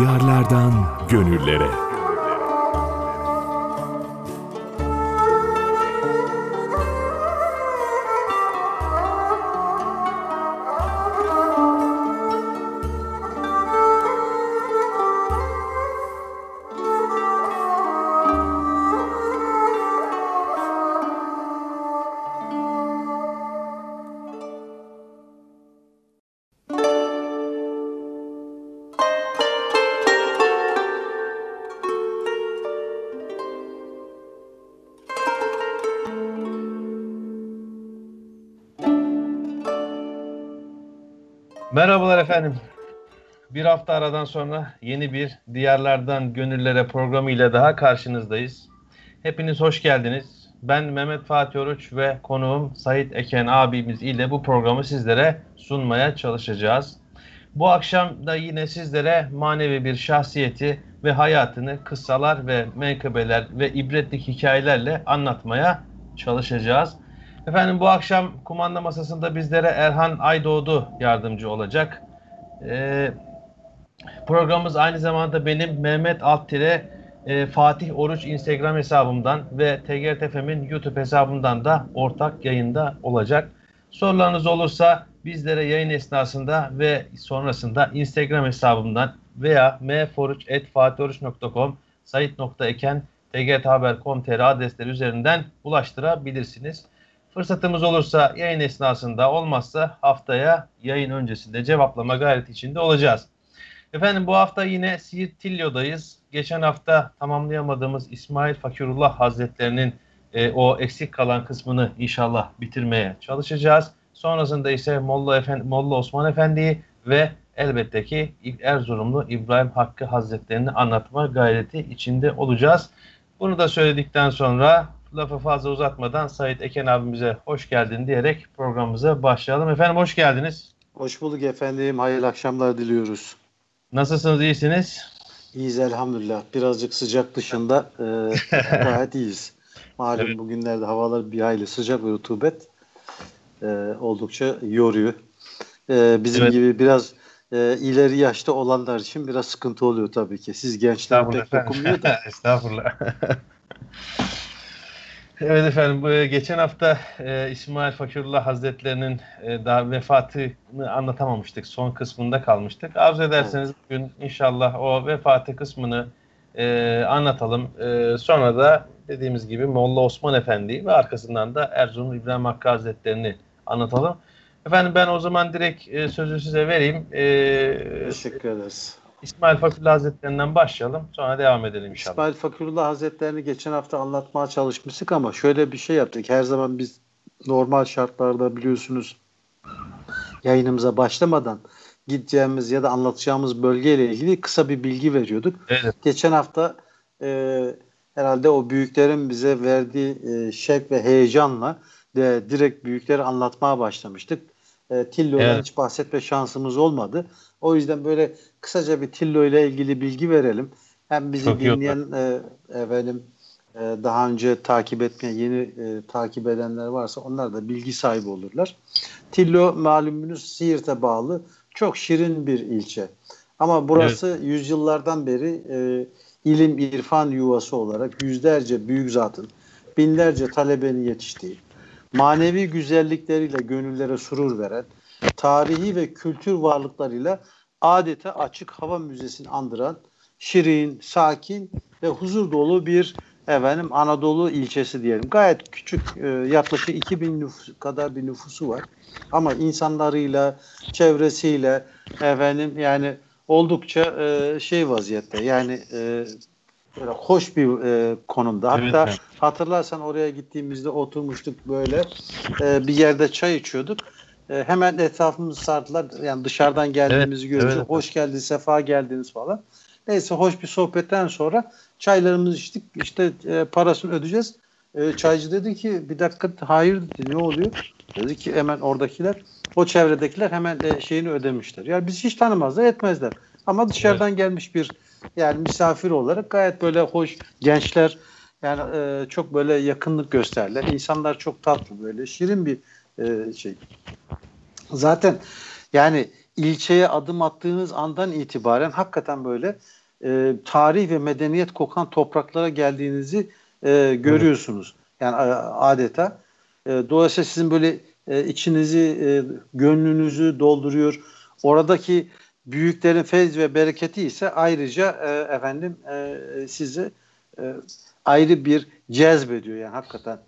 Diyarlardan gönüllere. Hafta aradan sonra yeni bir Diyarlardan Gönüllere programı ile daha karşınızdayız. Hepiniz hoş geldiniz. Ben Mehmet Fatih Oruç ve konuğum Sait Eken abimiz ile bu programı sizlere sunmaya çalışacağız. Bu akşam da yine sizlere manevi bir şahsiyeti ve hayatını kıssalar ve menkıbeler ve ibretlik hikayelerle anlatmaya çalışacağız. Efendim bu akşam kumanda masasında bizlere Erhan Aydoğdu yardımcı olacak. Ee, programımız aynı zamanda benim Mehmet Alttire e, Fatih Oruç Instagram hesabımdan ve TGRTFM'in YouTube hesabından da ortak yayında olacak. Sorularınız olursa bizlere yayın esnasında ve sonrasında Instagram hesabımdan veya mforuç.fatihoruç.com sayit.eken tgthaber.com.tr adresleri üzerinden ulaştırabilirsiniz. Fırsatımız olursa yayın esnasında olmazsa haftaya yayın öncesinde cevaplama gayreti içinde olacağız. Efendim bu hafta yine Siirt Tillo'dayız. Geçen hafta tamamlayamadığımız İsmail Fakirullah Hazretlerinin e, o eksik kalan kısmını inşallah bitirmeye çalışacağız. Sonrasında ise Molla, Efendi, Molla Osman Efendi'yi ve elbette ki Erzurumlu İbrahim Hakkı Hazretlerini anlatma gayreti içinde olacağız. Bunu da söyledikten sonra lafı fazla uzatmadan Sait Eken abimize hoş geldin diyerek programımıza başlayalım. Efendim hoş geldiniz. Hoş bulduk efendim. Hayırlı akşamlar diliyoruz. Nasılsınız? iyisiniz? İyiyiz elhamdülillah. Birazcık sıcak dışında e, gayet iyiyiz. Malum evet. bugünlerde havalar bir hayli sıcak ve rutubet e, oldukça yoruyor. E, bizim evet. gibi biraz e, ileri yaşta olanlar için biraz sıkıntı oluyor tabii ki. Siz gençler pek dokunmuyor da. Estağfurullah. Evet efendim bu geçen hafta e, İsmail Fakirullah Hazretlerinin e, daha vefatını anlatamamıştık. Son kısmında kalmıştık. Arzu ederseniz evet. bugün inşallah o vefatı kısmını e, anlatalım. E, sonra da dediğimiz gibi Molla Osman Efendi ve arkasından da Erzurum İbrahim Hakkı Hazretlerini anlatalım. Efendim ben o zaman direkt e, sözü size vereyim. E, Teşekkür ederiz. İsmail Fakirullah Hazretlerinden başlayalım. Sonra devam edelim inşallah. İsmail Fakirullah Hazretlerini geçen hafta anlatmaya çalışmıştık ama şöyle bir şey yaptık. Her zaman biz normal şartlarda biliyorsunuz yayınımıza başlamadan gideceğimiz ya da anlatacağımız bölgeyle ilgili kısa bir bilgi veriyorduk. Evet. Geçen hafta e, herhalde o büyüklerin bize verdiği e, şevk ve heyecanla de direkt büyükleri anlatmaya başlamıştık. E, Tillo'dan evet. hiç bahsetme şansımız olmadı. O yüzden böyle kısaca bir Tillo ile ilgili bilgi verelim. Hem bizi Çok dinleyen e, efendim e, daha önce takip etmeyen yeni e, takip edenler varsa onlar da bilgi sahibi olurlar. Tillo malumunuz Siirt'e bağlı çok şirin bir ilçe. Ama burası evet. yüzyıllardan beri e, ilim irfan yuvası olarak yüzlerce büyük zatın, binlerce talebenin yetiştiği, manevi güzellikleriyle gönüllere surur veren, tarihi ve kültür varlıklarıyla adeta açık hava müzesini andıran şirin, sakin ve huzur dolu bir efendim Anadolu ilçesi diyelim. Gayet küçük e, yaklaşık 2000 nüfus kadar bir nüfusu var. Ama insanlarıyla, çevresiyle efendim yani oldukça e, şey vaziyette. Yani e, böyle hoş bir e, konumda. Hatta evet, hatırlarsan oraya gittiğimizde oturmuştuk böyle e, bir yerde çay içiyorduk. E, hemen etrafımızı sardılar. Yani dışarıdan geldiğimizi evet, görünce evet. hoş geldiniz, sefa geldiniz falan. Neyse hoş bir sohbetten sonra çaylarımızı içtik. İşte e, parasını ödeyeceğiz. E, çaycı dedi ki bir dakika hayır dedi ne oluyor? Dedi ki hemen oradakiler o çevredekiler hemen e, şeyini ödemişler. Yani biz hiç tanımazlar etmezler. Ama dışarıdan evet. gelmiş bir yani misafir olarak gayet böyle hoş gençler yani e, çok böyle yakınlık gösterler. İnsanlar çok tatlı böyle şirin bir e, şey. Zaten yani ilçeye adım attığınız andan itibaren hakikaten böyle e, tarih ve medeniyet kokan topraklara geldiğinizi e, görüyorsunuz. Yani adeta. E, dolayısıyla sizin böyle e, içinizi, e, gönlünüzü dolduruyor. Oradaki büyüklerin feyz ve bereketi ise ayrıca e, efendim e, sizi e, ayrı bir cezbediyor yani hakikaten.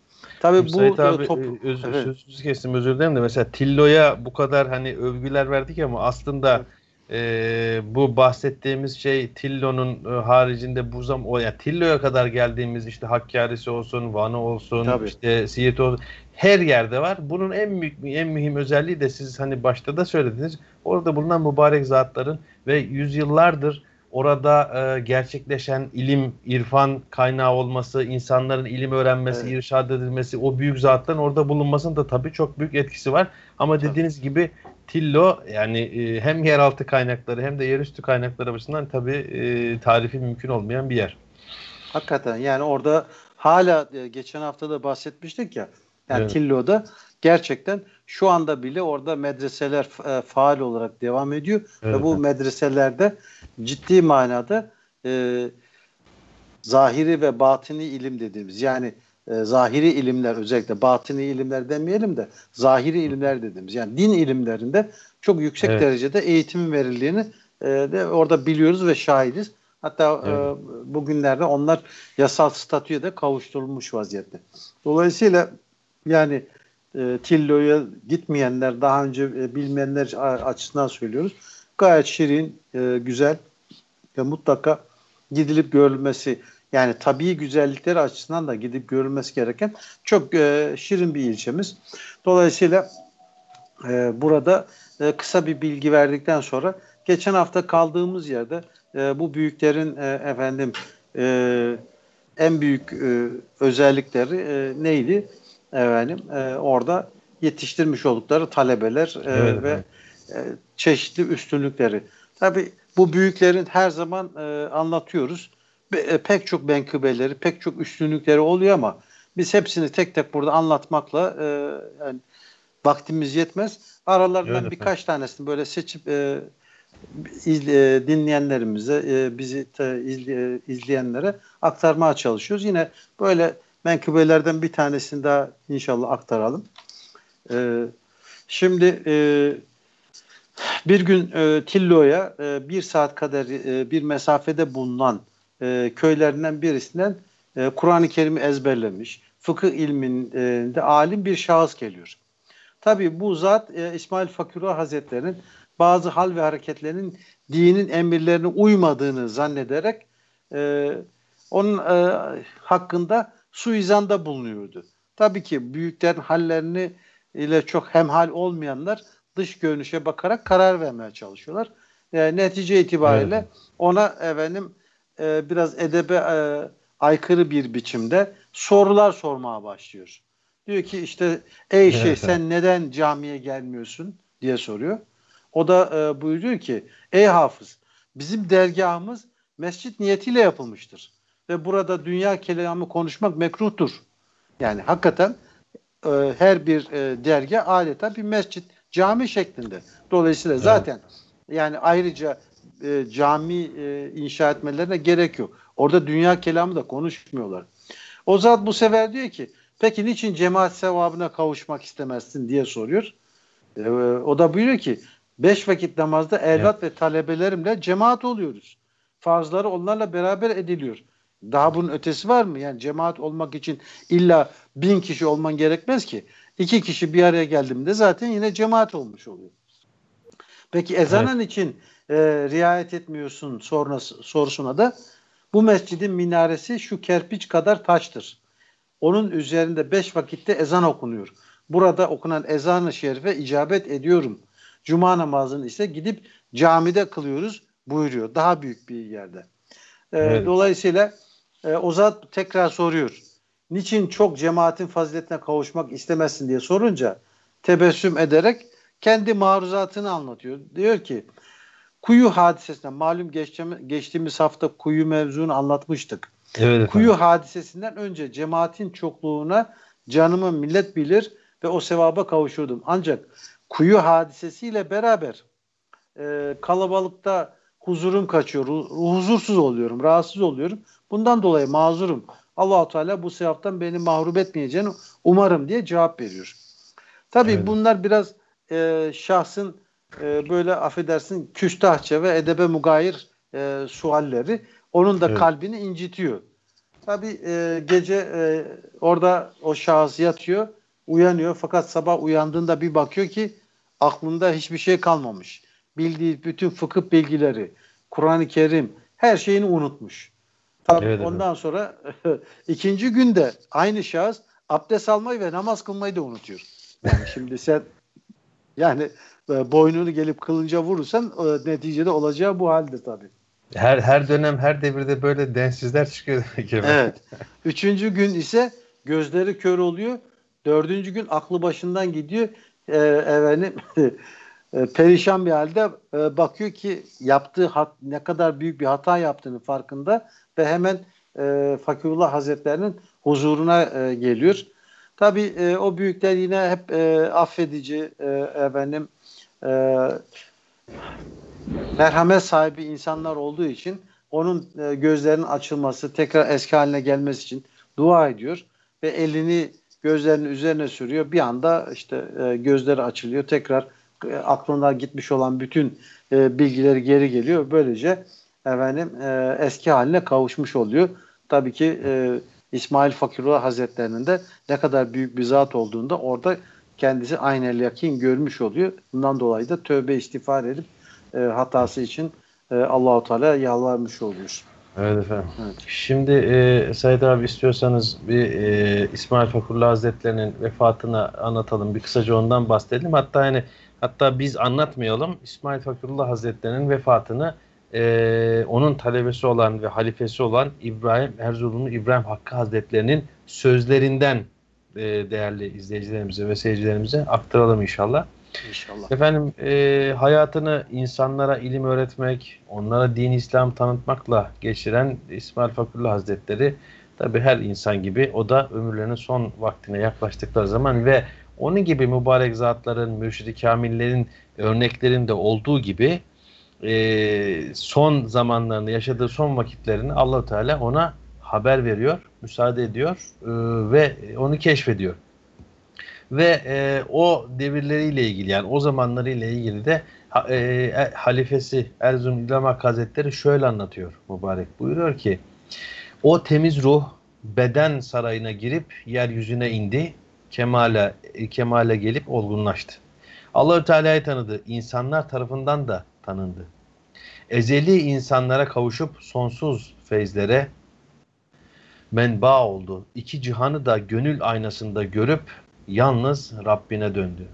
Tabii Müsait bu abi, top... E, öz, evet. sözünüzü kestim özür dilerim de mesela Tillo'ya bu kadar hani övgüler verdik ama aslında evet e, bu bahsettiğimiz şey Tillo'nun e, haricinde bu zam o ya Tillo'ya kadar geldiğimiz işte Hakkari'si olsun, Van'ı olsun, Tabii. işte Siirt'i olsun her yerde var. Bunun en büyük en mühim özelliği de siz hani başta da söylediniz. Orada bulunan mübarek zatların ve yüzyıllardır orada e, gerçekleşen ilim, irfan kaynağı olması, insanların ilim öğrenmesi, evet. irşad edilmesi, o büyük zatların orada bulunmasının da tabii çok büyük etkisi var. Ama tabii. dediğiniz gibi Tillo yani e, hem yeraltı kaynakları hem de yerüstü kaynakları açısından tabii e, tarifi mümkün olmayan bir yer. Hakikaten yani orada hala e, geçen hafta da bahsetmiştik ya yani evet. Tillo'da gerçekten şu anda bile orada medreseler e, faal olarak devam ediyor evet. ve bu medreselerde ciddi manada e, zahiri ve batini ilim dediğimiz yani e, zahiri ilimler özellikle batini ilimler demeyelim de zahiri ilimler dediğimiz yani din ilimlerinde çok yüksek evet. derecede eğitimin verildiğini e, de orada biliyoruz ve şahidiz. Hatta e, evet. e, bugünlerde onlar yasal statüye de kavuşturulmuş vaziyette. Dolayısıyla yani e, Tillo'ya gitmeyenler, daha önce e, bilmeyenler açısından söylüyoruz. Gayet şirin, e, güzel ve mutlaka gidilip görülmesi yani tabii güzellikleri açısından da gidip görülmesi gereken çok e, şirin bir ilçemiz. Dolayısıyla e, burada e, kısa bir bilgi verdikten sonra geçen hafta kaldığımız yerde e, bu büyüklerin e, efendim e, en büyük e, özellikleri e, neydi? Efendim e, orada yetiştirmiş oldukları talebeler e, evet, ve. E, çeşitli üstünlükleri. Tabi bu büyüklerin her zaman e, anlatıyoruz pek çok menkıbeleri, pek çok üstünlükleri oluyor ama biz hepsini tek tek burada anlatmakla e, yani vaktimiz yetmez. Aralarından Öyle birkaç tanesini böyle seçip e, izle, e, dinleyenlerimize, e, bizi te, izle, e, izleyenlere aktarmaya çalışıyoruz. Yine böyle menkıbelerden bir tanesini daha inşallah aktaralım. E, şimdi e, bir gün e, Tillo'ya e, bir saat kadar e, bir mesafede bulunan e, köylerinden birisinden e, Kur'an-ı Kerim'i ezberlemiş, fıkıh ilminde alim bir şahıs geliyor. Tabi bu zat e, İsmail Fakirullah Hazretleri'nin bazı hal ve hareketlerinin dinin emirlerine uymadığını zannederek e, onun e, hakkında suizanda bulunuyordu. Tabii ki büyüklerin hallerini ile çok hemhal olmayanlar dış görünüşe bakarak karar vermeye çalışıyorlar. E, netice itibariyle evet. ona efendim e, biraz edebe e, aykırı bir biçimde sorular sormaya başlıyor. Diyor ki işte ey şey sen neden camiye gelmiyorsun diye soruyor. O da e, buyuruyor ki ey hafız bizim dergahımız mescit niyetiyle yapılmıştır. Ve burada dünya kelamı konuşmak mekruhtur. Yani hakikaten e, her bir e, dergah adeta bir mescit, cami şeklinde. Dolayısıyla evet. zaten yani ayrıca e, cami e, inşa etmelerine gerek yok. Orada dünya kelamı da konuşmuyorlar. O zat bu sefer diyor ki peki niçin cemaat sevabına kavuşmak istemezsin diye soruyor. E, o da buyuruyor ki beş vakit namazda evlat evet. ve talebelerimle cemaat oluyoruz. Farzları onlarla beraber ediliyor. Daha bunun ötesi var mı? Yani cemaat olmak için illa bin kişi olman gerekmez ki. İki kişi bir araya geldiğinde zaten yine cemaat olmuş oluyor. Peki ezanın evet. için e, riayet etmiyorsun sonrası, sorusuna da bu mescidin minaresi şu kerpiç kadar taştır. Onun üzerinde beş vakitte ezan okunuyor. Burada okunan ezan-ı şerife icabet ediyorum. Cuma namazını ise gidip camide kılıyoruz buyuruyor. Daha büyük bir yerde. E, evet. Dolayısıyla e, o zat tekrar soruyor. Niçin çok cemaatin faziletine kavuşmak istemezsin diye sorunca tebessüm ederek kendi maruzatını anlatıyor. Diyor ki kuyu hadisesinden malum geçtiğimiz hafta kuyu mevzunu anlatmıştık. Evet kuyu hadisesinden önce cemaatin çokluğuna canımı millet bilir ve o sevaba kavuşurdum. Ancak kuyu hadisesiyle beraber e, kalabalıkta huzurum kaçıyor, huzursuz oluyorum, rahatsız oluyorum. Bundan dolayı mazurum. Allahu Teala bu sevaptan beni mahrum etmeyeceğini umarım diye cevap veriyor. Tabii evet. bunlar biraz e, şahsın e, böyle affedersin küstahça ve edebe mugayir e, sualleri onun da evet. kalbini incitiyor. Tabii e, gece e, orada o şahıs yatıyor, uyanıyor fakat sabah uyandığında bir bakıyor ki aklında hiçbir şey kalmamış. Bildiği bütün fıkıh bilgileri, Kur'an-ı Kerim her şeyini unutmuş. Tabii evet, ondan evet. sonra ikinci günde aynı şahıs abdest almayı ve namaz kılmayı da unutuyor. Yani şimdi sen yani e, boynunu gelip kılınca vurursan e, neticede olacağı bu halde tabii. Her her dönem her devirde böyle densizler çıkıyor demek ki. Evet. Üçüncü gün ise gözleri kör oluyor. Dördüncü gün aklı başından gidiyor. Ee, efendim e, perişan bir halde e, bakıyor ki yaptığı hat, ne kadar büyük bir hata yaptığını farkında ve hemen e, Fakirullah Hazretlerinin huzuruna e, geliyor. Tabi e, o büyükler yine hep e, affedici e, efendim e, merhamet sahibi insanlar olduğu için onun e, gözlerinin açılması, tekrar eski haline gelmesi için dua ediyor ve elini gözlerinin üzerine sürüyor. Bir anda işte e, gözleri açılıyor. Tekrar e, aklına gitmiş olan bütün e, bilgileri geri geliyor. Böylece efendim e, eski haline kavuşmuş oluyor. Tabii ki e, İsmail Fakirullah Hazretlerinin de ne kadar büyük bir zat olduğunda orada kendisi aynel yakin görmüş oluyor. Bundan dolayı da tövbe istiğfar edip e, hatası için e, Allahu Teala yalvarmış oluyor. Evet efendim. Evet. Şimdi e, Said abi istiyorsanız bir e, İsmail Fakurullah Hazretlerinin vefatını anlatalım. Bir kısaca ondan bahsedelim. Hatta yani hatta biz anlatmayalım. İsmail Fakurullah Hazretlerinin vefatını e, onun talebesi olan ve halifesi olan İbrahim Erzurumlu İbrahim Hakkı Hazretlerinin sözlerinden e, değerli izleyicilerimize ve seyircilerimize aktaralım inşallah. İnşallah. Efendim e, hayatını insanlara ilim öğretmek, onlara din İslam tanıtmakla geçiren İsmail Fakullah Hazretleri tabi her insan gibi o da ömürlerinin son vaktine yaklaştıkları zaman ve onun gibi mübarek zatların, mürşidi kamillerin örneklerinde olduğu gibi e, son zamanlarını yaşadığı son vakitlerini allah Teala ona haber veriyor, müsaade ediyor e, ve onu keşfediyor. Ve e, o devirleriyle ilgili yani o zamanlarıyla ilgili de e, e, halifesi Erzurum İlhamak Hazretleri şöyle anlatıyor mübarek. Buyuruyor ki o temiz ruh beden sarayına girip yeryüzüne indi. Kemale, kemale gelip olgunlaştı. Allahü Teala'yı tanıdı. İnsanlar tarafından da tanındı. Ezeli insanlara kavuşup sonsuz feyzlere menba oldu. İki cihanı da gönül aynasında görüp yalnız Rabbine döndü.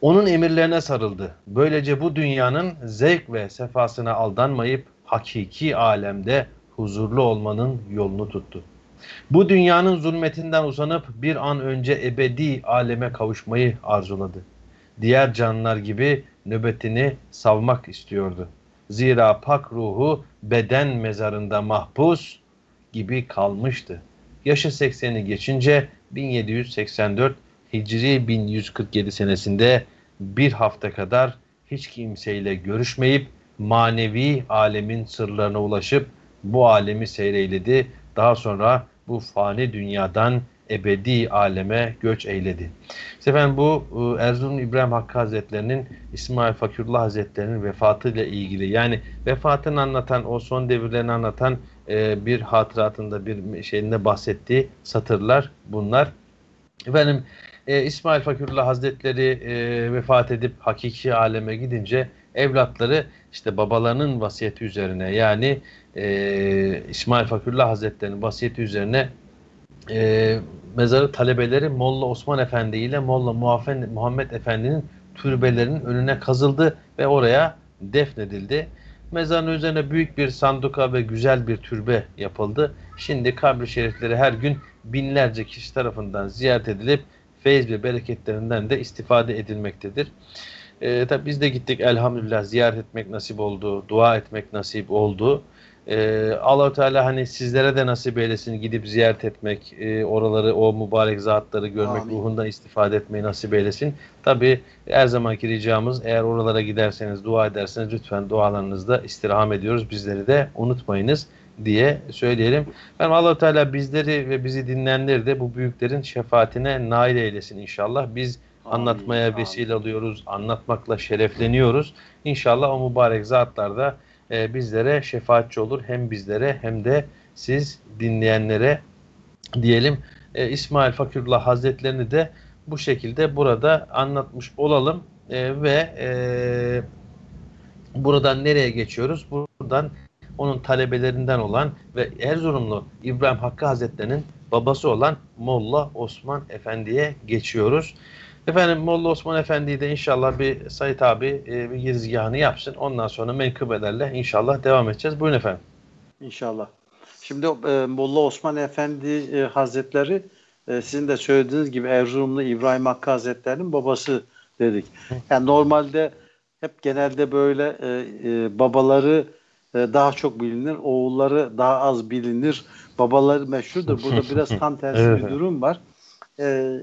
Onun emirlerine sarıldı. Böylece bu dünyanın zevk ve sefasına aldanmayıp hakiki alemde huzurlu olmanın yolunu tuttu. Bu dünyanın zulmetinden uzanıp bir an önce ebedi aleme kavuşmayı arzuladı. Diğer canlılar gibi nöbetini savmak istiyordu. Zira pak ruhu beden mezarında mahpus gibi kalmıştı. Yaşı 80'i geçince 1784 Hicri 1147 senesinde bir hafta kadar hiç kimseyle görüşmeyip manevi alemin sırlarına ulaşıp bu alemi seyreyledi. Daha sonra bu fani dünyadan ebedi aleme göç eyledi. İşte efendim bu e, Erzurum İbrahim Hakkı Hazretlerinin İsmail Fakirullah Hazretlerinin vefatıyla ilgili yani vefatını anlatan o son devirlerini anlatan e, bir hatıratında bir şeyinde bahsettiği satırlar bunlar. Efendim e, İsmail Fakirullah Hazretleri vefat edip hakiki aleme gidince evlatları işte babalarının vasiyeti üzerine yani e, İsmail Fakirullah Hazretleri'nin vasiyeti üzerine e, mezarı talebeleri Molla Osman Efendi ile Molla Muhammed Efendi'nin türbelerinin önüne kazıldı ve oraya defnedildi. Mezarın üzerine büyük bir sanduka ve güzel bir türbe yapıldı. Şimdi kabri şerifleri her gün binlerce kişi tarafından ziyaret edilip feyz ve bereketlerinden de istifade edilmektedir. Ee, tabi biz de gittik elhamdülillah ziyaret etmek nasip oldu, dua etmek nasip oldu. E, allah Teala hani sizlere de nasip eylesin gidip ziyaret etmek, e, oraları, o mübarek zatları görmek, Amin. ruhundan istifade etmeyi nasip eylesin. Tabi her zamanki ricamız eğer oralara giderseniz, dua ederseniz lütfen dualarınızda istirham ediyoruz. Bizleri de unutmayınız diye söyleyelim. Ben allah Teala bizleri ve bizi dinleyenleri de bu büyüklerin şefaatine nail eylesin inşallah. Biz anlatmaya vesile alıyoruz, anlatmakla şerefleniyoruz. İnşallah o mübarek zatlar da e, bizlere şefaatçi olur. Hem bizlere hem de siz dinleyenlere diyelim. E, İsmail Fakirullah Hazretlerini de bu şekilde burada anlatmış olalım E, ve e, buradan nereye geçiyoruz? Buradan onun talebelerinden olan ve Erzurumlu İbrahim Hakkı Hazretleri'nin babası olan Molla Osman Efendi'ye geçiyoruz. Efendim Molla Osman Efendi'yi de inşallah bir Sayit abi e, bir girizgahını yapsın. Ondan sonra menkıbelerle inşallah devam edeceğiz. Buyurun efendim. İnşallah. Şimdi e, Molla Osman Efendi e, Hazretleri e, sizin de söylediğiniz gibi Erzurumlu İbrahim Hakkı Hazretleri'nin babası dedik. Yani normalde hep genelde böyle e, e, babaları e, daha çok bilinir, oğulları daha az bilinir. Babaları meşhurdur. Burada biraz tam tersi Evet. bir durum var. E,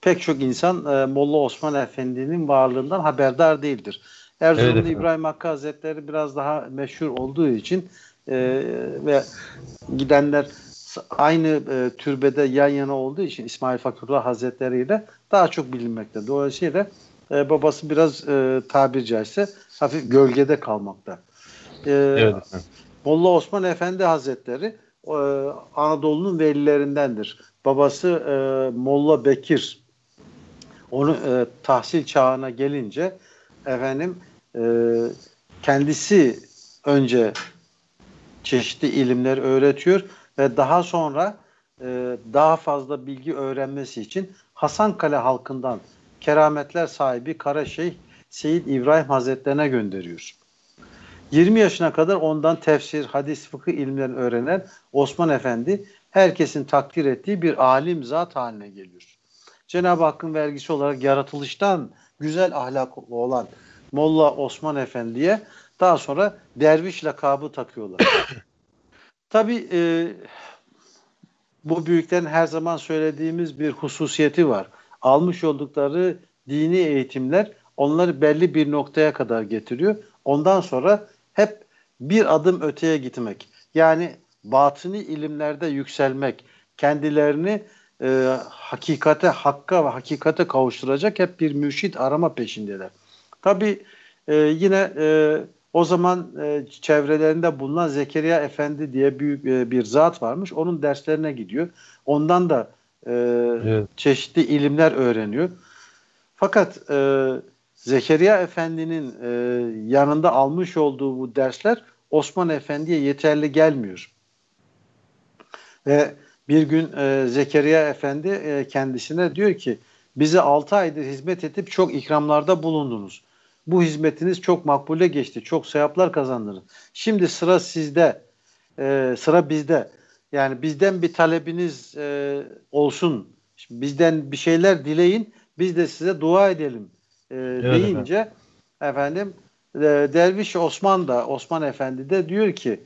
pek çok insan e, Molla Osman Efendi'nin varlığından haberdar değildir. Erzurumlu Evet. İbrahim Hakkı Hazretleri biraz daha meşhur olduğu için e, ve gidenler aynı e, türbede yan yana olduğu için İsmail Fakirullah Hazretleri ile daha çok bilinmekte. Dolayısıyla e, babası biraz e, tabir caizse hafif gölgede kalmakta. E, Evet. Molla Osman Efendi Hazretleri e, Anadolu'nun velilerindendir. Babası e, Molla Bekir onu e, tahsil çağına gelince efendim e, kendisi önce çeşitli ilimleri öğretiyor ve daha sonra e, daha fazla bilgi öğrenmesi için Hasankale halkından kerametler sahibi Karaşeyh Seyyid İbrahim Hazretlerine gönderiyor. 20 yaşına kadar ondan tefsir, hadis, fıkıh ilimlerini öğrenen Osman Efendi herkesin takdir ettiği bir alim zat haline geliyor. Cenab-ı Hakk'ın vergisi olarak yaratılıştan güzel ahlaklı olan Molla Osman Efendi'ye daha sonra derviş lakabı takıyorlar. Tabi e, bu büyüklerin her zaman söylediğimiz bir hususiyeti var. Almış oldukları dini eğitimler onları belli bir noktaya kadar getiriyor. Ondan sonra hep bir adım öteye gitmek. Yani batını ilimlerde yükselmek, kendilerini e, hakikate, hakka ve hakikate kavuşturacak hep bir mürşit arama peşindeler. Tabi e, yine e, o zaman e, çevrelerinde bulunan Zekeriya Efendi diye büyük e, bir zat varmış. Onun derslerine gidiyor. Ondan da e, Evet. çeşitli ilimler öğreniyor. Fakat e, Zekeriya Efendi'nin e, yanında almış olduğu bu dersler Osman Efendi'ye yeterli gelmiyor. Ve bir gün e, Zekeriya Efendi e, kendisine diyor ki bize 6 aydır hizmet edip çok ikramlarda bulundunuz. Bu hizmetiniz çok makbule geçti. Çok sevaplar kazandınız. Şimdi sıra sizde. e, sıra bizde. Yani bizden bir talebiniz e, olsun. Bizden bir şeyler dileyin. Biz de size dua edelim e, deyince efendim e, Derviş Osman da Osman Efendi de diyor ki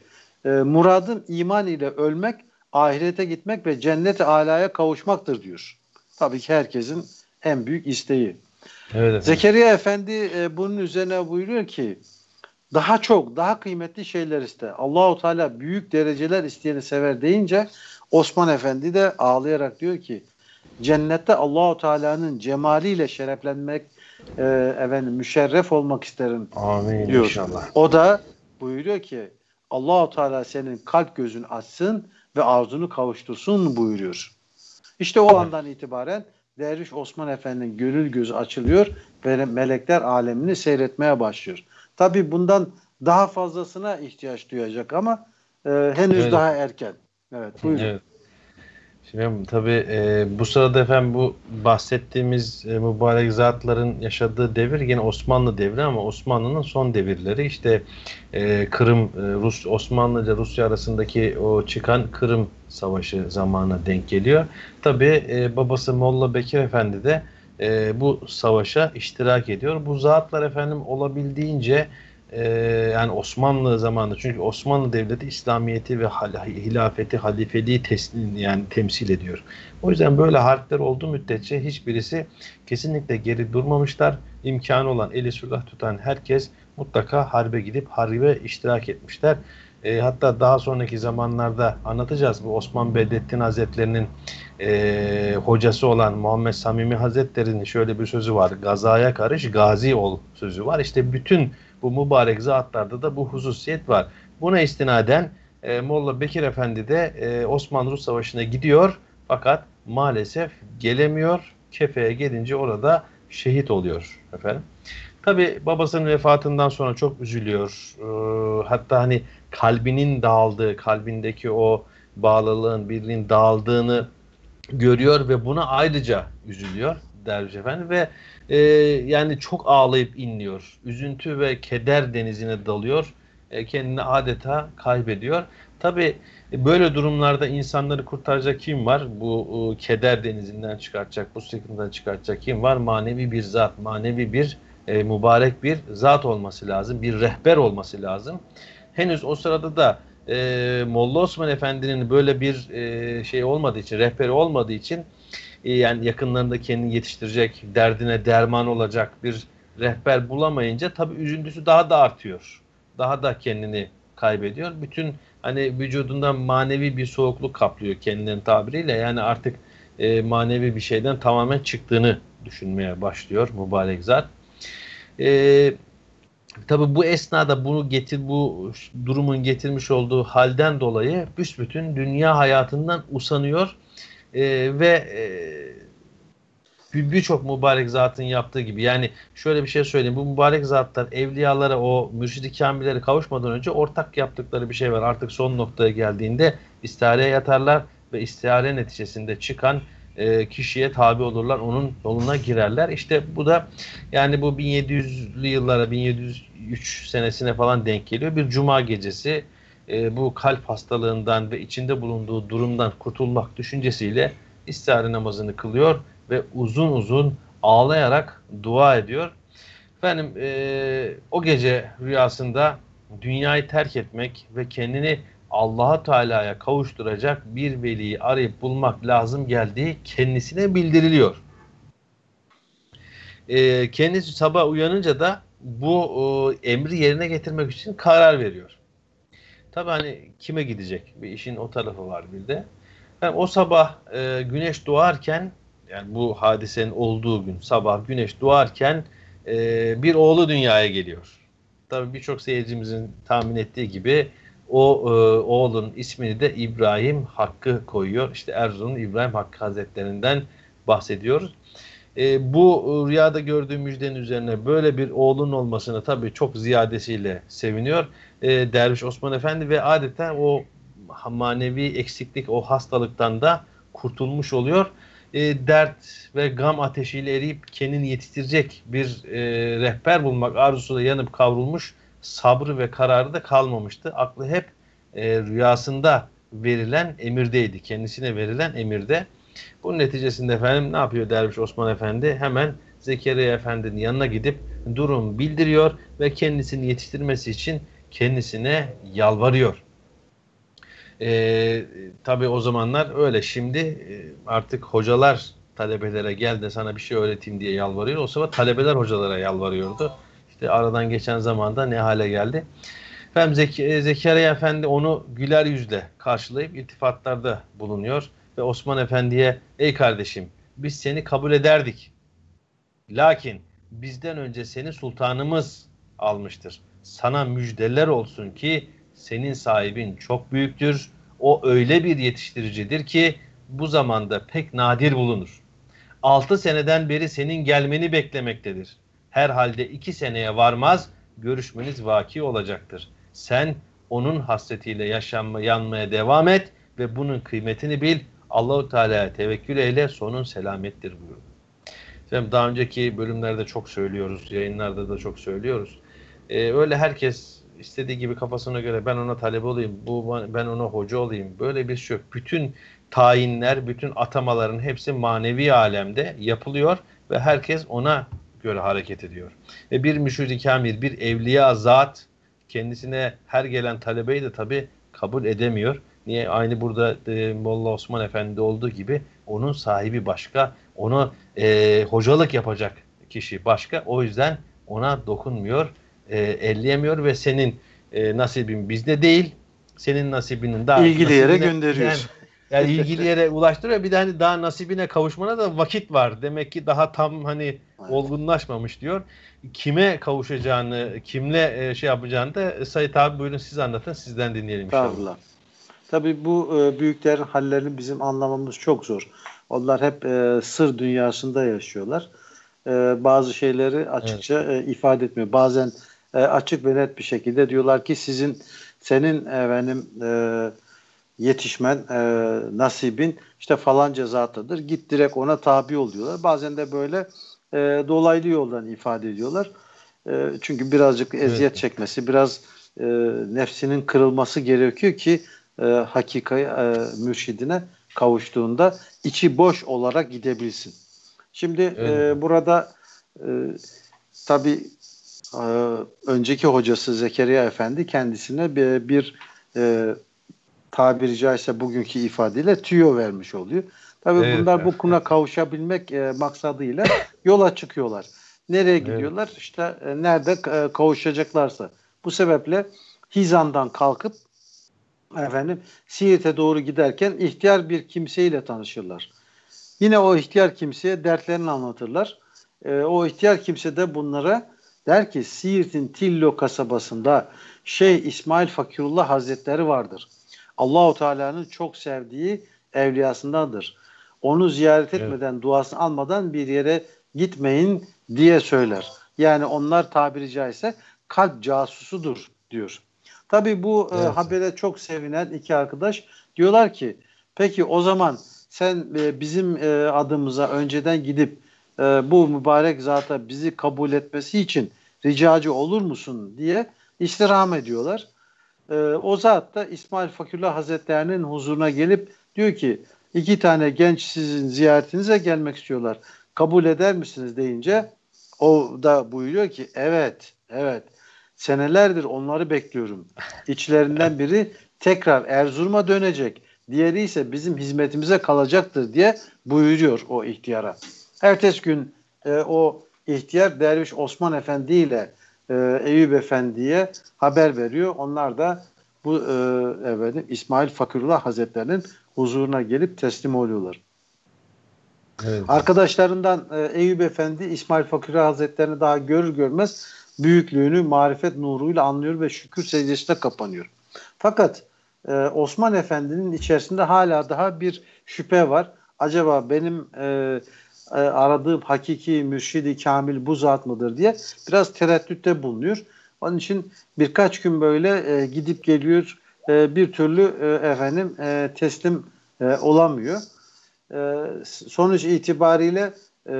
e, muradım iman ile ölmek, ahirete gitmek ve cennet-i alaya kavuşmaktır diyor. Tabii ki herkesin en büyük isteği. Evet efendim. Zekeriya Efendi e, bunun üzerine buyuruyor ki daha çok, daha kıymetli şeyler iste. Allahu Teala büyük dereceler isteyeni sever deyince Osman Efendi de ağlayarak diyor ki cennette Allahu Teala'nın cemaliyle şereflenmek, e, efendim müşerref olmak isterim Amin diyor. inşallah. O da buyuruyor ki Allahu Teala senin kalp gözün açsın ve arzunu kavuştursun buyuruyor. İşte o andan itibaren Derviş Osman Efendi'nin gönül gözü açılıyor ve melekler alemini seyretmeye başlıyor. Tabi bundan daha fazlasına ihtiyaç duyacak ama e, henüz Evet. daha erken. Evet, buyurun. Evet. Şimdi tabii e, bu sırada efendim bu bahsettiğimiz e, mübarek zatların yaşadığı devir yine Osmanlı devri ama Osmanlı'nın son devirleri işte e, Kırım e, Rus Osmanlı ile Rusya arasındaki o çıkan Kırım Savaşı zamanına denk geliyor. Tabii e, babası Molla Bekir Efendi de e, bu savaşa iştirak ediyor. Bu zatlar efendim olabildiğince e, yani Osmanlı zamanında çünkü Osmanlı Devleti İslamiyeti ve hilafeti, halifeliği teslim, yani temsil ediyor. O yüzden böyle harpler olduğu müddetçe hiçbirisi kesinlikle geri durmamışlar. İmkanı olan eli silah tutan herkes mutlaka harbe gidip harbe iştirak etmişler. E, hatta daha sonraki zamanlarda anlatacağız bu Osman Bedrettin Hazretleri'nin e, hocası olan Muhammed Samimi Hazretleri'nin şöyle bir sözü var. Gazaya karış gazi ol sözü var. İşte bütün bu mübarek zatlarda da bu hususiyet var. Buna istinaden e, Molla Bekir Efendi de e, Osmanlı-Rus Savaşı'na gidiyor fakat maalesef gelemiyor. Kefe'ye gelince orada şehit oluyor efendim. Tabi babasının vefatından sonra çok üzülüyor. Ee, hatta hani kalbinin dağıldığı, kalbindeki o bağlılığın, birliğin dağıldığını görüyor ve buna ayrıca üzülüyor Derviş Efendi ve e, yani çok ağlayıp inliyor. Üzüntü ve keder denizine dalıyor. E, kendini adeta kaybediyor. Tabi böyle durumlarda insanları kurtaracak kim var? Bu e, keder denizinden çıkartacak, bu sıkıntıdan çıkartacak kim var? Manevi bir zat, manevi bir e, mübarek bir zat olması lazım. Bir rehber olması lazım. Henüz o sırada da e, Molla Osman Efendi'nin böyle bir e, şey olmadığı için, rehberi olmadığı için yani yakınlarında kendini yetiştirecek, derdine derman olacak bir rehber bulamayınca tabii üzüntüsü daha da artıyor. Daha da kendini kaybediyor. Bütün hani vücudundan manevi bir soğukluk kaplıyor kendinin tabiriyle. Yani artık e, manevi bir şeyden tamamen çıktığını düşünmeye başlıyor mübarek zat. E, tabii bu esnada bunu getir bu durumun getirmiş olduğu halden dolayı büsbütün dünya hayatından usanıyor e, ve e, birçok mübarek zatın yaptığı gibi yani şöyle bir şey söyleyeyim bu mübarek zatlar evliyalara o mürşidi kamillere kavuşmadan önce ortak yaptıkları bir şey var artık son noktaya geldiğinde istihareye yatarlar ve istihare neticesinde çıkan e, kişiye tabi olurlar, onun yoluna girerler. İşte bu da yani bu 1700'lü yıllara 1703 senesine falan denk geliyor. Bir cuma gecesi e, bu kalp hastalığından ve içinde bulunduğu durumdan kurtulmak düşüncesiyle istihare namazını kılıyor ve uzun uzun ağlayarak dua ediyor. Efendim e, o gece rüyasında dünyayı terk etmek ve kendini Allah'a Teala'ya kavuşturacak bir veliyi arayıp bulmak lazım geldiği kendisine bildiriliyor. E, kendisi sabah uyanınca da bu e, emri yerine getirmek için karar veriyor. Tabi hani kime gidecek? Bir işin o tarafı var bir de. Yani o sabah e, güneş doğarken yani bu hadisenin olduğu gün sabah güneş doğarken e, bir oğlu dünyaya geliyor. Tabi birçok seyircimizin tahmin ettiği gibi o e, oğlun ismini de İbrahim Hakkı koyuyor. İşte Erzurum'un İbrahim Hakkı Hazretlerinden bahsediyoruz. E, bu rüyada gördüğü müjdenin üzerine böyle bir oğlun olmasını tabii çok ziyadesiyle seviniyor. E, Derviş Osman Efendi ve adeta o manevi eksiklik, o hastalıktan da kurtulmuş oluyor. E, dert ve gam ateşiyle eriyip kendini yetiştirecek bir e, rehber bulmak arzusuyla yanıp kavrulmuş sabrı ve kararı da kalmamıştı. Aklı hep e, rüyasında verilen emirdeydi. Kendisine verilen emirde. Bunun neticesinde efendim ne yapıyor Derviş Osman Efendi? Hemen Zekeriya Efendi'nin yanına gidip durum bildiriyor ve kendisini yetiştirmesi için kendisine yalvarıyor. Ee, Tabi o zamanlar öyle. Şimdi e, artık hocalar talebelere gel de sana bir şey öğreteyim diye yalvarıyor. O zaman talebeler hocalara yalvarıyordu. İşte aradan geçen zamanda ne hale geldi. Efendim Zek e, Zekeriya Efendi onu güler yüzle karşılayıp iltifatlarda bulunuyor ve Osman Efendi'ye ey kardeşim biz seni kabul ederdik. Lakin bizden önce seni sultanımız almıştır. Sana müjdeler olsun ki senin sahibin çok büyüktür. O öyle bir yetiştiricidir ki bu zamanda pek nadir bulunur. Altı seneden beri senin gelmeni beklemektedir herhalde iki seneye varmaz görüşmeniz vaki olacaktır. Sen onun hasretiyle yaşanma, yanmaya devam et ve bunun kıymetini bil. Allahu Teala'ya tevekkül eyle sonun selamettir buyurdu. Efendim daha önceki bölümlerde çok söylüyoruz, yayınlarda da çok söylüyoruz. Ee, öyle herkes istediği gibi kafasına göre ben ona talep olayım, bu ben ona hoca olayım. Böyle bir şey yok. Bütün tayinler, bütün atamaların hepsi manevi alemde yapılıyor ve herkes ona göre hareket ediyor. Ve bir müşid kamil, bir evliya zat kendisine her gelen talebeyi de tabi kabul edemiyor. Niye? Aynı burada e, Molla Osman Efendi olduğu gibi onun sahibi başka, onu e, hocalık yapacak kişi başka. O yüzden ona dokunmuyor, e, elleyemiyor ve senin e, nasibin bizde değil, senin nasibinin daha ilgili yere nasibine, gönderiyor. Yani, yani ilgili yere ulaştırıyor. Bir de hani daha nasibine kavuşmana da vakit var. Demek ki daha tam hani olgunlaşmamış diyor. Kime kavuşacağını, kimle e, şey yapacağını da Sayit abi buyurun siz anlatın. Sizden dinleyelim inşallah. Tabii bu e, büyüklerin hallerini bizim anlamamız çok zor. Onlar hep e, sır dünyasında yaşıyorlar. E, bazı şeyleri açıkça evet. e, ifade etmiyor. Bazen e, açık ve net bir şekilde diyorlar ki sizin senin efendim e, yetişmen e, nasibin işte falanca zatıdır. Git direkt ona tabi oluyorlar. Bazen de böyle e, dolaylı yoldan ifade ediyorlar. E, çünkü birazcık eziyet evet. çekmesi, biraz e, nefsinin kırılması gerekiyor ki e, hakikaya e, mürşidine kavuştuğunda içi boş olarak gidebilsin. Şimdi evet. e, burada e, tabi e, önceki hocası Zekeriya Efendi kendisine bir, bir e, tabiri caizse bugünkü ifadeyle tüyo vermiş oluyor. Tabii evet. bunlar bu kuna kavuşabilmek e, maksadıyla yola çıkıyorlar. Nereye gidiyorlar? Evet. İşte e, nerede e, kavuşacaklarsa. Bu sebeple Hizan'dan kalkıp efendim Siirt'e doğru giderken ihtiyar bir kimseyle tanışırlar. Yine o ihtiyar kimseye dertlerini anlatırlar. E, o ihtiyar kimse de bunlara der ki Siirt'in Tillo kasabasında Şeyh İsmail Fakirullah Hazretleri vardır. Allahu Teala'nın çok sevdiği evliyasındandır. Onu ziyaret etmeden, evet. duasını almadan bir yere gitmeyin diye söyler. Yani onlar tabiri caizse kalp casusudur diyor. Tabii bu e, evet. e, habere çok sevinen iki arkadaş diyorlar ki peki o zaman sen e, bizim e, adımıza önceden gidip e, bu mübarek zata bizi kabul etmesi için ricacı olur musun diye istirham ediyorlar. E, o zat da İsmail Fakirullah Hazretlerinin huzuruna gelip diyor ki iki tane genç sizin ziyaretinize gelmek istiyorlar. Kabul eder misiniz deyince o da buyuruyor ki evet evet senelerdir onları bekliyorum. İçlerinden biri tekrar Erzurum'a dönecek. Diğeri ise bizim hizmetimize kalacaktır diye buyuruyor o ihtiyara. Ertesi gün e, o ihtiyar Derviş Osman Efendi ile e, Eyüp Efendi'ye haber veriyor. Onlar da bu e, efendim, İsmail Fakirullah Hazretlerinin huzuruna gelip teslim oluyorlar. Evet. Arkadaşlarından e, Eyüp Efendi İsmail Fakirullah Hazretlerini daha görür görmez büyüklüğünü marifet nuruyla anlıyor ve şükür secdesine kapanıyor. Fakat e, Osman Efendi'nin içerisinde hala daha bir şüphe var. Acaba benim e, e, aradığım hakiki mürşidi kamil bu zat mıdır diye biraz tereddütte bulunuyor. Onun için birkaç gün böyle e, gidip geliyor e, bir türlü e, efendim e, teslim e, olamıyor. E, sonuç itibariyle e,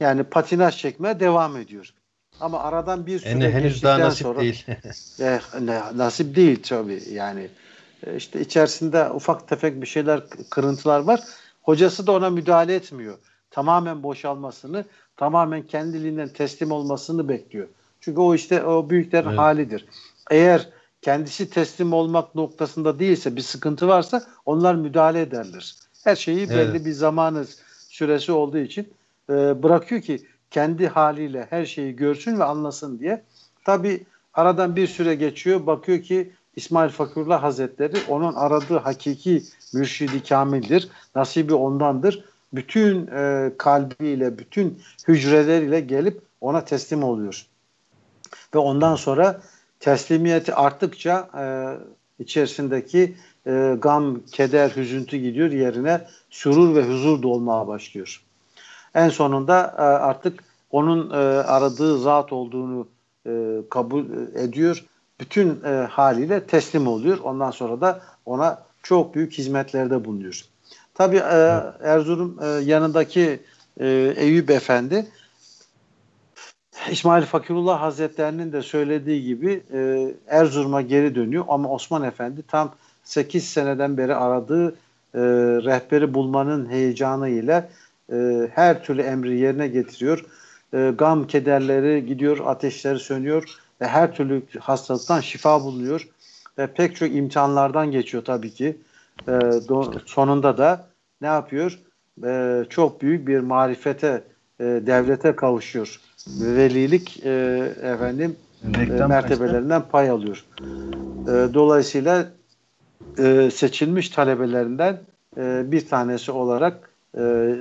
yani patinaj çekmeye devam ediyor. Ama aradan bir süre yani henüz daha nasip sonra, değil. e, nasip değil tabii yani. E, işte içerisinde ufak tefek bir şeyler kırıntılar var. Hocası da ona müdahale etmiyor. Tamamen boşalmasını, tamamen kendiliğinden teslim olmasını bekliyor. Çünkü o işte o büyüklerin evet. halidir. Eğer kendisi teslim olmak noktasında değilse bir sıkıntı varsa onlar müdahale ederler. Her şeyi belli evet. bir zamanı süresi olduğu için e, bırakıyor ki kendi haliyle her şeyi görsün ve anlasın diye. Tabi aradan bir süre geçiyor bakıyor ki İsmail Fakirullah Hazretleri onun aradığı hakiki mürşidi kamildir. Nasibi ondandır. Bütün e, kalbiyle, bütün hücreleriyle gelip ona teslim oluyor. Ve ondan sonra teslimiyeti arttıkça e, içerisindeki e, gam, keder, hüzüntü gidiyor yerine sürur ve huzur dolmaya başlıyor. En sonunda e, artık onun e, aradığı zat olduğunu e, kabul ediyor. Bütün e, haliyle teslim oluyor. Ondan sonra da ona çok büyük hizmetlerde bulunuyor. Tabi e, Erzurum e, yanındaki e, Eyüp Efendi İsmail Fakirullah Hazretlerinin de söylediği gibi e, Erzurum'a geri dönüyor ama Osman Efendi tam 8 seneden beri aradığı e, rehberi bulmanın heyecanı ile e, her türlü emri yerine getiriyor. E, gam kederleri gidiyor, ateşleri sönüyor ve her türlü hastalıktan şifa bulunuyor. Ve pek çok imtihanlardan geçiyor tabii ki. E, do, sonunda da ne yapıyor? E, çok büyük bir marifete, e, devlete kavuşuyor. Velilik e, efendim e, mertebelerinden pay alıyor. E, dolayısıyla e, seçilmiş talebelerinden e, bir tanesi olarak e,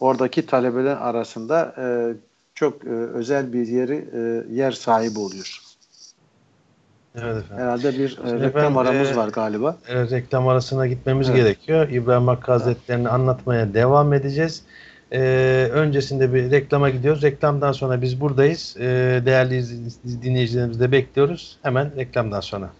oradaki talebeler arasında e, çok e, özel bir yeri e, yer sahibi oluyor. Evet efendim. Herhalde bir e, reklam ben, aramız e, var galiba. Evet, reklam arasına gitmemiz Evet. gerekiyor. İbrahim Hakkı Hazretleri'ni anlatmaya devam edeceğiz. Ee, öncesinde bir reklama gidiyoruz. Reklamdan sonra biz buradayız. Ee, değerli iz- dinleyicilerimizi de bekliyoruz. Hemen reklamdan sonra.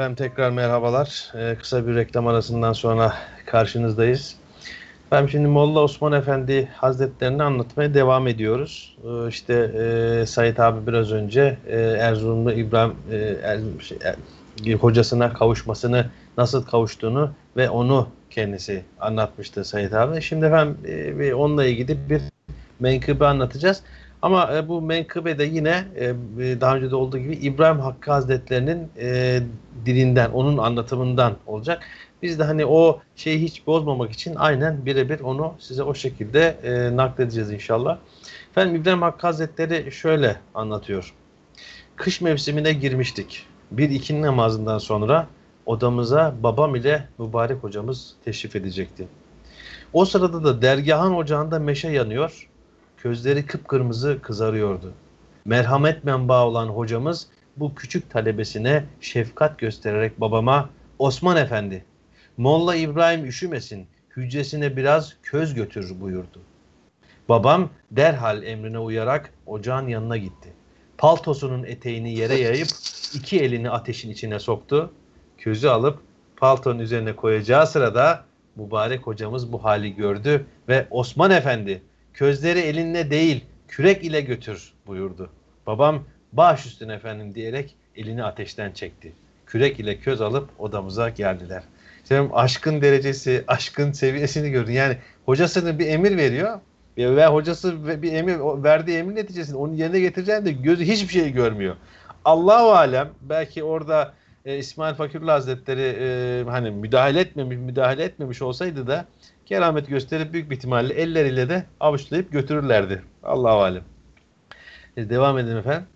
Efendim tekrar merhabalar. Ee, kısa bir reklam arasından sonra karşınızdayız. Efendim şimdi Molla Osman Efendi Hazretlerini anlatmaya devam ediyoruz. Ee, işte e, Sait abi biraz önce e, Erzurumlu İbrahim e, Er- şey, Er- hocasına kavuşmasını nasıl kavuştuğunu ve onu kendisi anlatmıştı Sait abi. Şimdi efendim e, onunla ilgili bir menkıbe anlatacağız. Ama e, bu menkıbe de yine e, e, daha önce de olduğu gibi İbrahim Hakkı Hazretlerinin e, dilinden, onun anlatımından olacak. Biz de hani o şeyi hiç bozmamak için aynen birebir onu size o şekilde e, nakledeceğiz inşallah. Efendim İbrahim Hakkı Hazretleri şöyle anlatıyor. Kış mevsimine girmiştik. Bir ikindi namazından sonra odamıza babam ile mübarek hocamız teşrif edecekti. O sırada da dergahın ocağında meşe yanıyor, közleri kıpkırmızı kızarıyordu. Merhamet menbaı olan hocamız bu küçük talebesine şefkat göstererek babama Osman Efendi, Molla İbrahim üşümesin, hücresine biraz köz götür buyurdu. Babam derhal emrine uyarak ocağın yanına gitti. Paltosunun eteğini yere yayıp iki elini ateşin içine soktu. Közü alıp paltonun üzerine koyacağı sırada mübarek hocamız bu hali gördü ve Osman Efendi közleri elinle değil kürek ile götür buyurdu. Babam baş üstüne efendim diyerek elini ateşten çekti. Kürek ile köz alıp odamıza geldiler. Şimdi aşkın derecesi, aşkın seviyesini gördün. Yani hocasının bir emir veriyor ve hocası bir emir verdiği emir neticesinde onu yerine getireceğini de gözü hiçbir şey görmüyor. Allahu alem belki orada e, İsmail Fakirullah Hazretleri e, hani müdahale etmemiş müdahale etmemiş olsaydı da keramet gösterip büyük bir ihtimalle elleriyle de avuçlayıp götürürlerdi. Allahu alem. E, devam edelim efendim.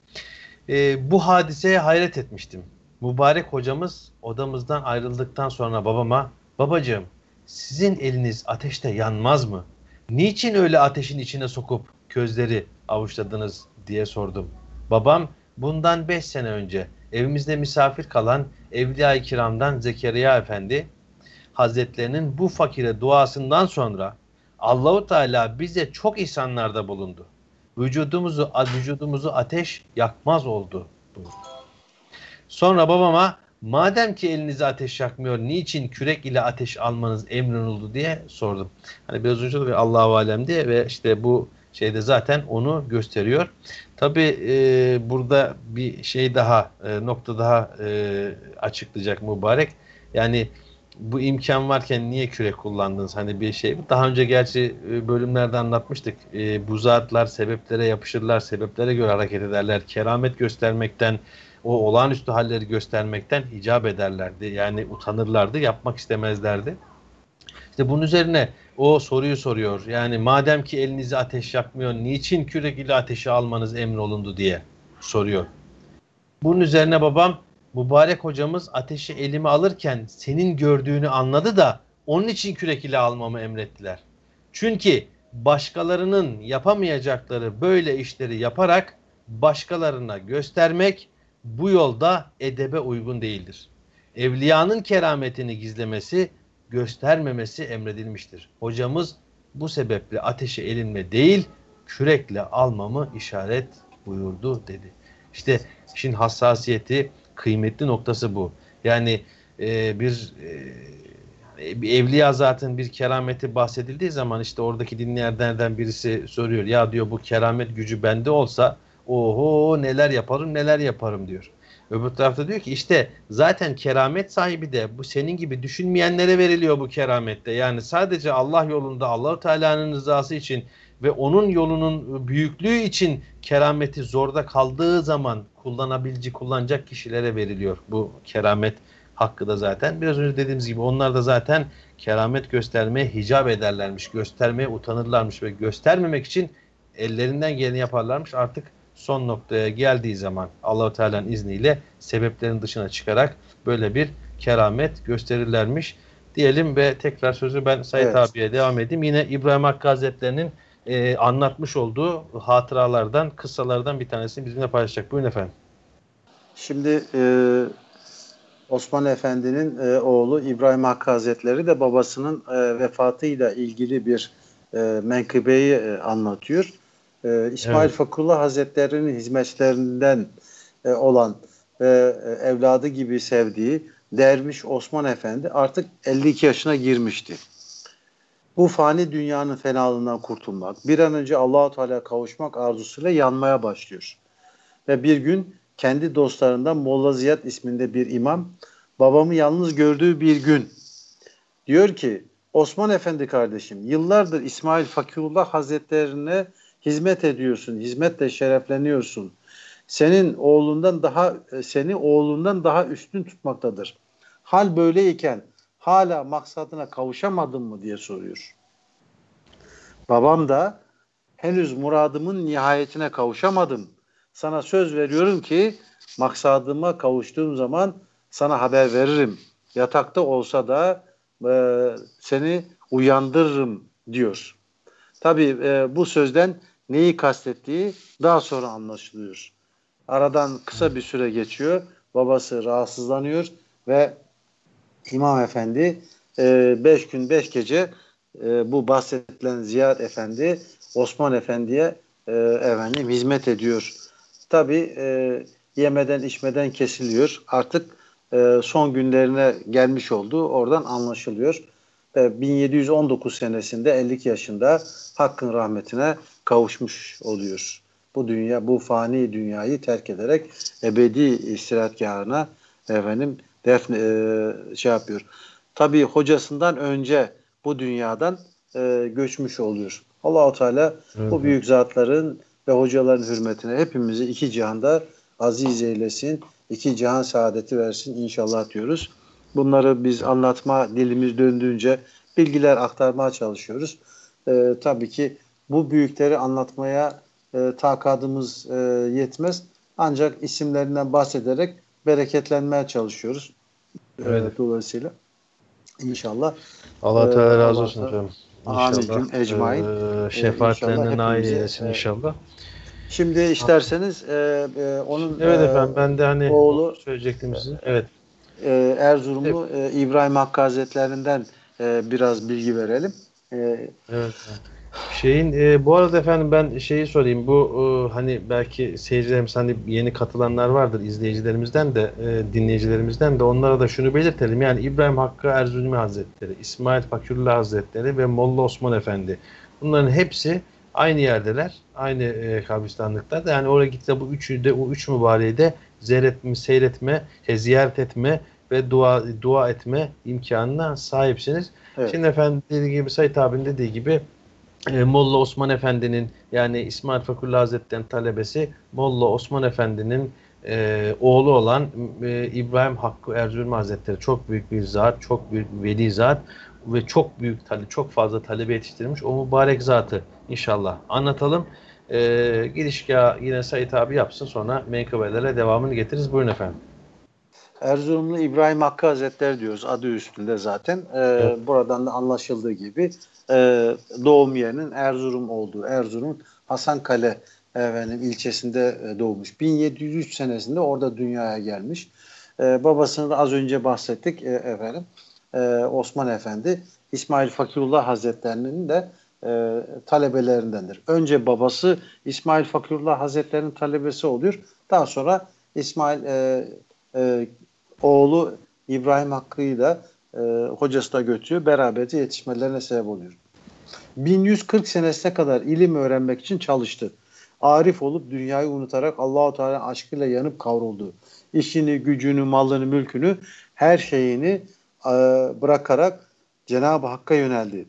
E, bu hadiseye hayret etmiştim. Mübarek hocamız odamızdan ayrıldıktan sonra babama babacığım sizin eliniz ateşte yanmaz mı? Niçin öyle ateşin içine sokup közleri avuçladınız diye sordum. Babam bundan beş sene önce evimizde misafir kalan Evliya-i Kiram'dan Zekeriya Efendi Hazretlerinin bu fakire duasından sonra Allahu Teala bize çok ihsanlarda bulundu. Vücudumuzu vücudumuzu ateş yakmaz oldu buyurdu. Sonra babama madem ki elinize ateş yakmıyor niçin kürek ile ateş almanız emrolundu diye sordum. Hani biraz önce de Allahu alem diye ve işte bu şeyde zaten onu gösteriyor. Tabi e, burada bir şey daha e, nokta daha e, açıklayacak mübarek. Yani bu imkan varken niye kürek kullandınız? Hani bir şey. Daha önce gerçi e, bölümlerde anlatmıştık. E, bu zatlar sebeplere yapışırlar, sebeplere göre hareket ederler. Keramet göstermekten, o olağanüstü halleri göstermekten icap ederlerdi. Yani utanırlardı, yapmak istemezlerdi. İşte bunun üzerine o soruyu soruyor. Yani madem ki elinizi ateş yakmıyor, niçin kürek ile ateşi almanız emrolundu diye soruyor. Bunun üzerine babam mübarek hocamız ateşi elime alırken senin gördüğünü anladı da onun için kürek ile almamı emrettiler. Çünkü başkalarının yapamayacakları böyle işleri yaparak başkalarına göstermek bu yolda edebe uygun değildir. Evliyanın kerametini gizlemesi, göstermemesi emredilmiştir. Hocamız bu sebeple ateşi elinme değil, kürekle almamı işaret buyurdu dedi. İşte işin hassasiyeti, kıymetli noktası bu. Yani e, bir e, e, bir evliya zaten bir kerameti bahsedildiği zaman işte oradaki dinleyenlerden birisi soruyor. Ya diyor bu keramet gücü bende olsa oho neler yaparım neler yaparım diyor. Öbür tarafta diyor ki işte zaten keramet sahibi de bu senin gibi düşünmeyenlere veriliyor bu keramette. Yani sadece Allah yolunda Allahu Teala'nın rızası için ve onun yolunun büyüklüğü için kerameti zorda kaldığı zaman kullanabilci kullanacak kişilere veriliyor bu keramet hakkı da zaten. Biraz önce dediğimiz gibi onlar da zaten keramet göstermeye hicap ederlermiş. Göstermeye utanırlarmış ve göstermemek için ellerinden geleni yaparlarmış. Artık son noktaya geldiği zaman Allahu Teala'nın izniyle sebeplerin dışına çıkarak böyle bir keramet gösterirlermiş diyelim ve tekrar sözü ben Said evet. abiye devam edeyim. Yine İbrahim Hakkı Hazretleri'nin e, anlatmış olduğu hatıralardan, kıssalardan bir tanesini bizimle paylaşacak. Buyurun efendim. Şimdi e, Osman Efendi'nin e, oğlu İbrahim Hakkı Hazretleri de babasının e, vefatıyla ilgili bir e, menkıbeyi e, anlatıyor. E, İsmail evet. Fakullah Hazretleri'nin hizmetlerinden e, olan ve evladı gibi sevdiği Derviş Osman Efendi artık 52 yaşına girmişti. Bu fani dünyanın fenalığından kurtulmak, bir an önce Allahu Teala kavuşmak arzusuyla yanmaya başlıyor. Ve bir gün kendi dostlarından Molla Ziyad isminde bir imam babamı yalnız gördüğü bir gün diyor ki Osman Efendi kardeşim yıllardır İsmail Fakirullah Hazretlerine hizmet ediyorsun, hizmetle şerefleniyorsun. Senin oğlundan daha seni oğlundan daha üstün tutmaktadır. Hal böyleyken hala maksadına kavuşamadın mı diye soruyor. Babam da henüz muradımın nihayetine kavuşamadım. Sana söz veriyorum ki maksadıma kavuştuğum zaman sana haber veririm. Yatakta olsa da e, seni uyandırırım diyor. Tabi e, bu sözden neyi kastettiği daha sonra anlaşılıyor. Aradan kısa bir süre geçiyor. Babası rahatsızlanıyor ve İmam Efendi 5 e, gün beş gece e, bu bahsedilen Ziyad Efendi Osman Efendi'ye e, efendim hizmet ediyor. Tabi yemeden içmeden kesiliyor. Artık son günlerine gelmiş olduğu oradan anlaşılıyor. E, 1719 senesinde 50 yaşında Hakk'ın rahmetine kavuşmuş oluyor. Bu dünya, bu fani dünyayı terk ederek ebedi istirahatgahına efendim defne e, şey yapıyor. Tabii hocasından önce bu dünyadan e, göçmüş oluyor. Allahu Teala evet. bu büyük zatların ve hocaların hürmetine hepimizi iki cihanda aziz eylesin. iki cihan saadeti versin inşallah diyoruz. Bunları biz anlatma dilimiz döndüğünce bilgiler aktarmaya çalışıyoruz. E, tabii ki bu büyükleri anlatmaya e, takadımız e, yetmez. Ancak isimlerinden bahsederek bereketlenmeye çalışıyoruz. Evet. E, dolayısıyla inşallah. Allah Teala e, razı olsun efendim. Amin. Ecmain. Ee, şefaatlerine nail eylesin inşallah. Şimdi isterseniz e, e, onun Evet e, efendim ben de hani oğlu söyleyecektim size. Evet. E, Erzurumlu evet. e, İbrahim Hakkı Hazretlerinden e, biraz bilgi verelim. E, evet. Şeyin e, bu arada efendim ben şeyi sorayım. Bu e, hani belki seyircilerimiz hani yeni katılanlar vardır izleyicilerimizden de e, dinleyicilerimizden de onlara da şunu belirtelim. Yani İbrahim Hakkı Erzurumi Hazretleri, İsmail Fakirullah Hazretleri ve Molla Osman Efendi. Bunların hepsi aynı yerdeler. Aynı e, kabristanlıkta. Yani oraya gitti bu üçü de o üç mübareği de seyretme, seyretme, e, ziyaret etme ve dua dua etme imkanına sahipsiniz. Evet. Şimdi efendim dediği gibi Sayit abinin dediği gibi e, Molla Osman Efendi'nin yani İsmail Fakullah Hazretleri'nin talebesi Molla Osman Efendi'nin e, oğlu olan e, İbrahim Hakkı Erzurum Hazretleri çok büyük bir zat, çok büyük bir veli zat ve çok büyük tale, çok fazla talebe yetiştirmiş. O mübarek zatı inşallah anlatalım. E, girişgah yine Sayit abi yapsın sonra menkıbelere devamını getiririz. Buyurun efendim. Erzurumlu İbrahim Hakkı Hazretleri diyoruz adı üstünde zaten. Ee, evet. Buradan da anlaşıldığı gibi e, doğum yerinin Erzurum olduğu, Erzurum'un Hasankale efendim, ilçesinde e, doğmuş. 1703 senesinde orada dünyaya gelmiş. E, babasını da az önce bahsettik e, efendim. E, Osman Efendi İsmail Fakirullah Hazretlerinin de e, talebelerindendir. Önce babası İsmail Fakirullah Hazretlerinin talebesi oluyor. Daha sonra İsmail e, e, oğlu İbrahim Hakkı'yı da e, hocası da götürüyor. Beraberce yetişmelerine sebep oluyor. 1140 senesine kadar ilim öğrenmek için çalıştı. Arif olup dünyayı unutarak Allahu Teala aşkıyla yanıp kavruldu. İşini, gücünü, malını, mülkünü, her şeyini e, bırakarak Cenab-ı Hakk'a yöneldi.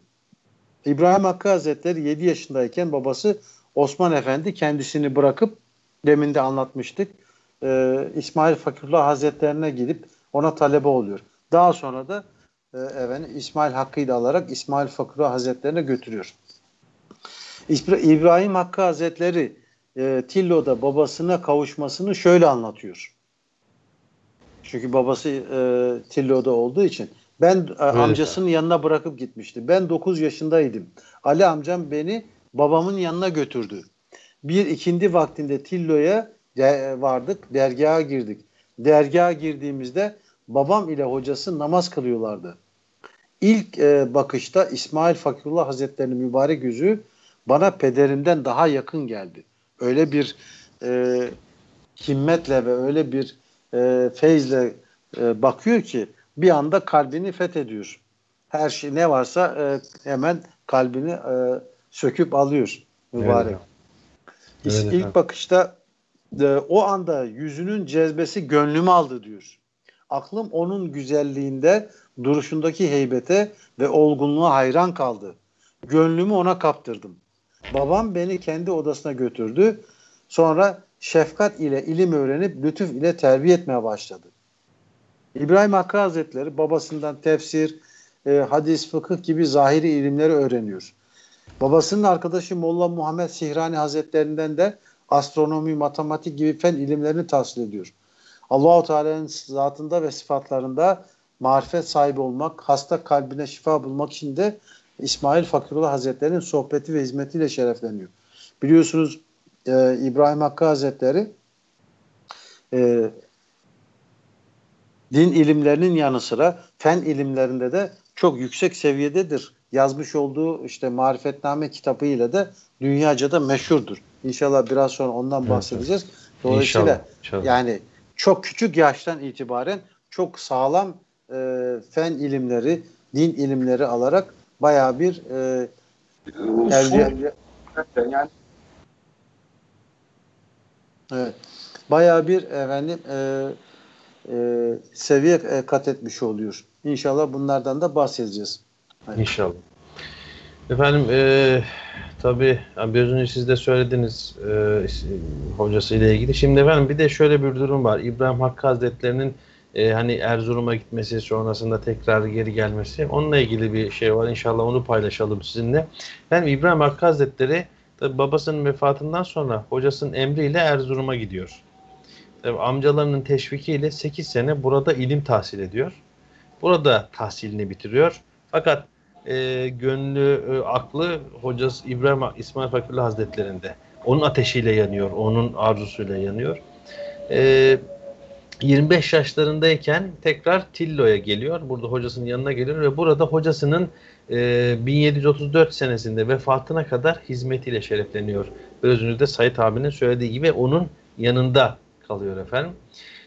İbrahim Hakkı Hazretleri 7 yaşındayken babası Osman Efendi kendisini bırakıp demin de anlatmıştık. E, İsmail Fakirullah Hazretlerine gidip ona talebe oluyor. Daha sonra da e, efendim, İsmail Hakkı'yı da alarak İsmail Fakirullah Hazretlerine götürüyor. İbrahim Hakkı Hazretleri e, Tillo'da babasına kavuşmasını şöyle anlatıyor. Çünkü babası e, Tillo'da olduğu için. Ben e, amcasının yanına bırakıp gitmişti. Ben 9 yaşındaydım. Ali amcam beni babamın yanına götürdü. Bir ikindi vaktinde Tillo'ya de, vardık, dergaha girdik. Dergaha girdiğimizde babam ile hocası namaz kılıyorlardı. İlk e, bakışta İsmail Fakirullah Hazretleri'nin mübarek yüzü bana pederimden daha yakın geldi. Öyle bir e, himmetle ve öyle bir e, feyzle e, bakıyor ki bir anda kalbini fethediyor. Her şey ne varsa e, hemen kalbini e, söküp alıyor mübarek. Evet. Evet, İlk bakışta e, o anda yüzünün cezbesi gönlümü aldı diyor. Aklım onun güzelliğinde, duruşundaki heybete ve olgunluğa hayran kaldı. Gönlümü ona kaptırdım. Babam beni kendi odasına götürdü. Sonra şefkat ile ilim öğrenip lütuf ile terbiye etmeye başladı. İbrahim Hakkı Hazretleri babasından tefsir, e, hadis, fıkıh gibi zahiri ilimleri öğreniyor. Babasının arkadaşı Molla Muhammed Sihrani Hazretlerinden de astronomi, matematik gibi fen ilimlerini tahsil ediyor. Allahu Teala'nın zatında ve sıfatlarında marifet sahibi olmak, hasta kalbine şifa bulmak için de İsmail Fakirullah Hazretleri'nin sohbeti ve hizmetiyle şerefleniyor. Biliyorsunuz e, İbrahim Hakkı Hazretleri e, din ilimlerinin yanı sıra fen ilimlerinde de çok yüksek seviyededir. Yazmış olduğu işte Marifetname kitabı ile de dünyaca da meşhurdur. İnşallah biraz sonra ondan bahsedeceğiz. Dolayısıyla inşallah, inşallah. yani çok küçük yaştan itibaren çok sağlam e, fen ilimleri, din ilimleri alarak bayağı bir e, elde yani Evet. Bayağı bir efendim e, e, seviye e, kat etmiş oluyor. İnşallah bunlardan da bahsedeceğiz. Hadi. İnşallah. Efendim e, tabii biraz önce siz de söylediniz e, hocası ile ilgili. Şimdi efendim bir de şöyle bir durum var. İbrahim Hakkı Hazretleri'nin e, hani Erzurum'a gitmesi sonrasında tekrar geri gelmesi onunla ilgili bir şey var. İnşallah onu paylaşalım sizinle. Ben İbrahim Hakkı Hazretleri tabi babasının vefatından sonra hocasının emriyle Erzurum'a gidiyor. Tabi amcalarının teşvikiyle 8 sene burada ilim tahsil ediyor. Burada tahsilini bitiriyor. Fakat e, gönlü, e, aklı hocası İbrahim İsmail Fakirli Hazretlerinde. Onun ateşiyle yanıyor, onun arzusuyla yanıyor. E, 25 yaşlarındayken tekrar Tillo'ya geliyor. Burada hocasının yanına geliyor ve burada hocasının e, 1734 senesinde vefatına kadar hizmetiyle şerefleniyor. Biraz önce de Said abinin söylediği gibi onun yanında kalıyor efendim.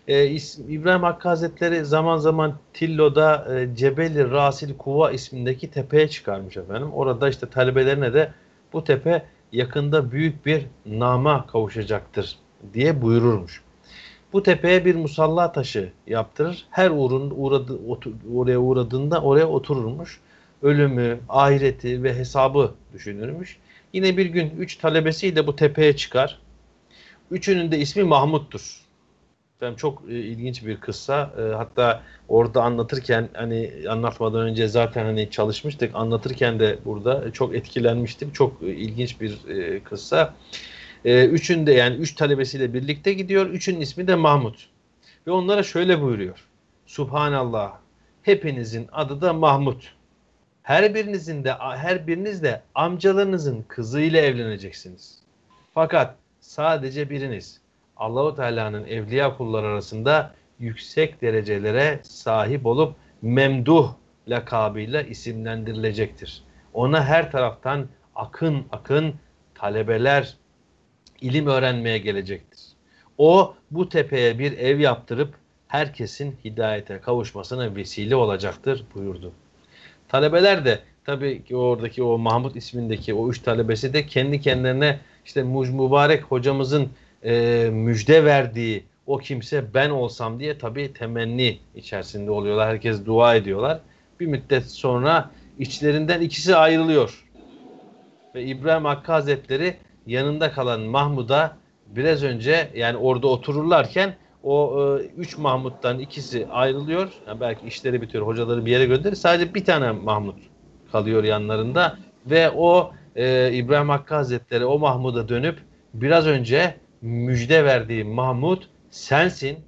Ee, İbrahim Hakkı Hazretleri zaman zaman Tillo'da e, Cebeli Rasil Kuva ismindeki tepeye çıkarmış efendim. Orada işte talebelerine de bu tepe yakında büyük bir nama kavuşacaktır diye buyururmuş. Bu tepeye bir musalla taşı yaptırır. Her uğrun uğradı, otur, oraya uğradığında oraya otururmuş. Ölümü, ahireti ve hesabı düşünürmüş. Yine bir gün üç talebesiyle bu tepeye çıkar. Üçünün de ismi Mahmut'tur. Efendim çok e, ilginç bir kıssa. E, hatta orada anlatırken hani anlatmadan önce zaten hani çalışmıştık. Anlatırken de burada çok etkilenmiştim. Çok e, ilginç bir e, kıssa. E, üçünde yani üç talebesiyle birlikte gidiyor. Üçünün ismi de Mahmut. Ve onlara şöyle buyuruyor. Subhanallah. Hepinizin adı da Mahmut. Her birinizin de her biriniz de amcalarınızın kızıyla evleneceksiniz. Fakat sadece biriniz Allahu Teala'nın evliya kullar arasında yüksek derecelere sahip olup memduh lakabıyla isimlendirilecektir. Ona her taraftan akın akın talebeler ilim öğrenmeye gelecektir. O bu tepeye bir ev yaptırıp herkesin hidayete kavuşmasına vesile olacaktır buyurdu. Talebeler de tabii ki oradaki o Mahmut ismindeki o üç talebesi de kendi kendilerine işte mübarek hocamızın e, müjde verdiği o kimse ben olsam diye tabii temenni içerisinde oluyorlar. Herkes dua ediyorlar. Bir müddet sonra içlerinden ikisi ayrılıyor. Ve İbrahim Hakkı Hazretleri yanında kalan Mahmud'a biraz önce yani orada otururlarken o e, üç Mahmut'tan ikisi ayrılıyor. Yani belki işleri bitiyor, hocaları bir yere gönderir. Sadece bir tane Mahmut kalıyor yanlarında ve o e, İbrahim Hakkı Hazretleri o Mahmud'a dönüp biraz önce müjde verdiği Mahmud sensin.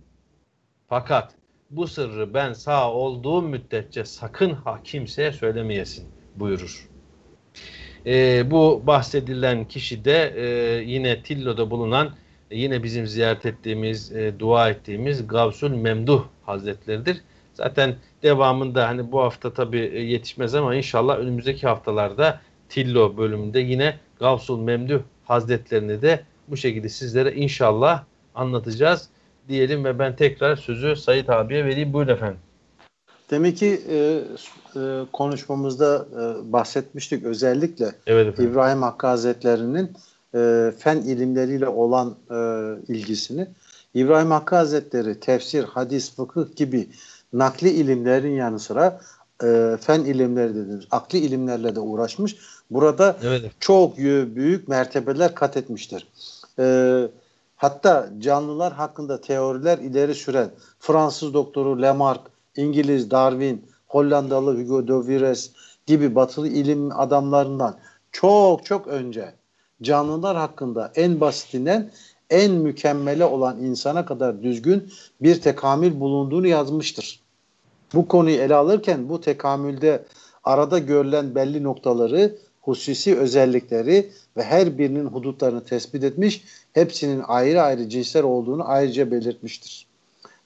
Fakat bu sırrı ben sağ olduğum müddetçe sakın ha kimseye söylemeyesin buyurur. E, bu bahsedilen kişi de e, yine Tillo'da bulunan e, yine bizim ziyaret ettiğimiz, e, dua ettiğimiz Gavsul Memduh Hazretleridir. Zaten devamında hani bu hafta tabii e, yetişmez ama inşallah önümüzdeki haftalarda Tillo bölümünde yine Gavsul Memduh Hazretlerini de bu şekilde sizlere inşallah anlatacağız diyelim ve ben tekrar sözü Sayit abiye vereyim. Buyurun efendim. Demek ki e, e, konuşmamızda e, bahsetmiştik özellikle evet İbrahim Hakkı Hazretleri'nin e, fen ilimleriyle olan e, ilgisini. İbrahim Hakkı Hazretleri tefsir, hadis, fıkıh gibi nakli ilimlerin yanı sıra e, fen ilimleri dediğimiz akli ilimlerle de uğraşmış. Burada evet. çok büyük mertebeler kat etmiştir. E, hatta canlılar hakkında teoriler ileri süren Fransız doktoru Lamarck, İngiliz Darwin, Hollandalı Hugo de Vries gibi batılı ilim adamlarından çok çok önce canlılar hakkında en basitinden en mükemmele olan insana kadar düzgün bir tekamül bulunduğunu yazmıştır. Bu konuyu ele alırken bu tekamülde arada görülen belli noktaları, hususi özellikleri ve her birinin hudutlarını tespit etmiş, hepsinin ayrı ayrı cinsler olduğunu ayrıca belirtmiştir.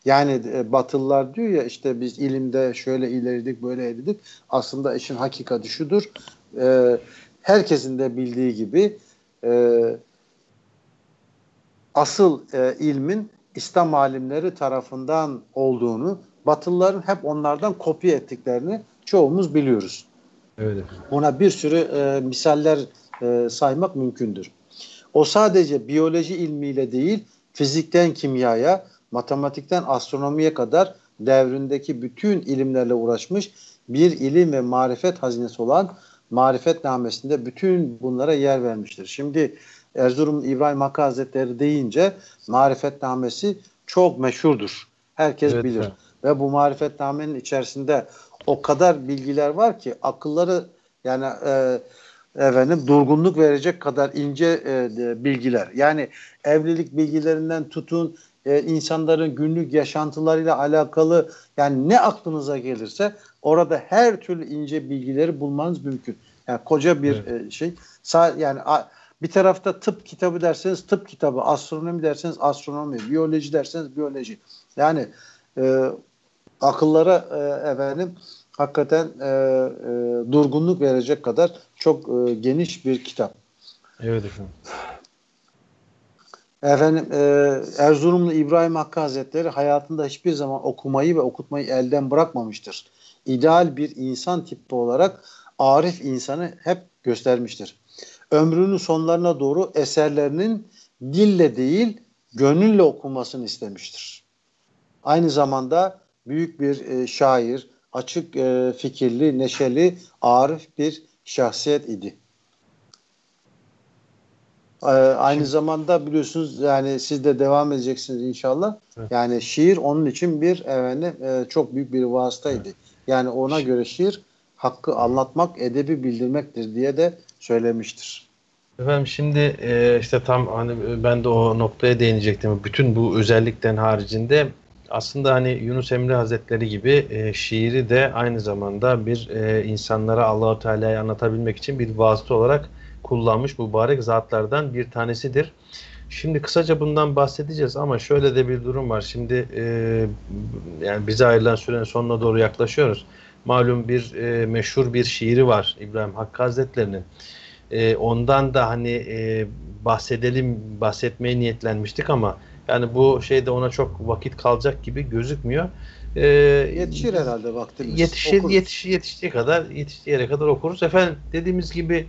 Yani e, Batılılar diyor ya işte biz ilimde şöyle ileridik böyle eridik. Aslında işin hakikati şudur. E, herkesin de bildiği gibi e, asıl e, ilmin İslam alimleri tarafından olduğunu, Batılıların hep onlardan kopya ettiklerini çoğumuz biliyoruz. Evet. Ona bir sürü e, misaller e, saymak mümkündür. O sadece biyoloji ilmiyle değil, fizikten kimyaya, matematikten astronomiye kadar devrindeki bütün ilimlerle uğraşmış bir ilim ve marifet hazinesi olan marifetnamesinde bütün bunlara yer vermiştir. Şimdi Erzurum İbrahim Hakkı Hazretleri deyince marifetnamesi çok meşhurdur. Herkes evet, bilir. Evet. Ve bu marifetnamenin içerisinde o kadar bilgiler var ki akılları yani e, efendim durgunluk verecek kadar ince e, bilgiler. Yani evlilik bilgilerinden tutun e, insanların günlük yaşantılarıyla alakalı yani ne aklınıza gelirse orada her türlü ince bilgileri bulmanız mümkün. Yani koca bir evet. e, şey. Sa yani a, bir tarafta tıp kitabı derseniz tıp kitabı, astronomi derseniz astronomi, biyoloji derseniz biyoloji. Yani e, akıllara e, efendim hakikaten e, e, durgunluk verecek kadar çok e, geniş bir kitap. Evet efendim. Efendim e, Erzurumlu İbrahim Hakkı Hazretleri hayatında hiçbir zaman okumayı ve okutmayı elden bırakmamıştır. İdeal bir insan tipi olarak arif insanı hep göstermiştir. Ömrünün sonlarına doğru eserlerinin dille değil gönülle okunmasını istemiştir. Aynı zamanda büyük bir e, şair, açık e, fikirli, neşeli, arif bir şahsiyet idi. Ee, aynı zamanda biliyorsunuz yani siz de devam edeceksiniz inşallah. Evet. Yani şiir onun için bir efendim, e, çok büyük bir vasıtaydı. Evet. Yani ona göre şiir hakkı anlatmak, edebi bildirmektir diye de söylemiştir. Efendim şimdi e, işte tam hani ben de o noktaya değinecektim. Bütün bu özellikten haricinde aslında hani Yunus Emre Hazretleri gibi e, şiiri de aynı zamanda bir e, insanlara Allahu Teala'yı anlatabilmek için bir vasıta olarak kullanmış mübarek zatlardan bir tanesidir. Şimdi kısaca bundan bahsedeceğiz ama şöyle de bir durum var. Şimdi e, yani bize ayrılan sürenin sonuna doğru yaklaşıyoruz. Malum bir e, meşhur bir şiiri var İbrahim Hakkı Hazretleri'nin. E, ondan da hani e, bahsedelim, bahsetmeye niyetlenmiştik ama Yani bu şeyde ona çok vakit kalacak gibi gözükmüyor. Ee, yetişir herhalde vaktimiz. Yetişir, yetiş, yetiştiği kadar, yetiştiği yere kadar okuruz. Efendim dediğimiz gibi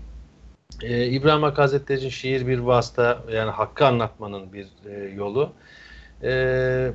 e, İbrahim Hakkı Hazretleri için şiir bir vasıta, yani hakkı anlatmanın bir e, yolu. E,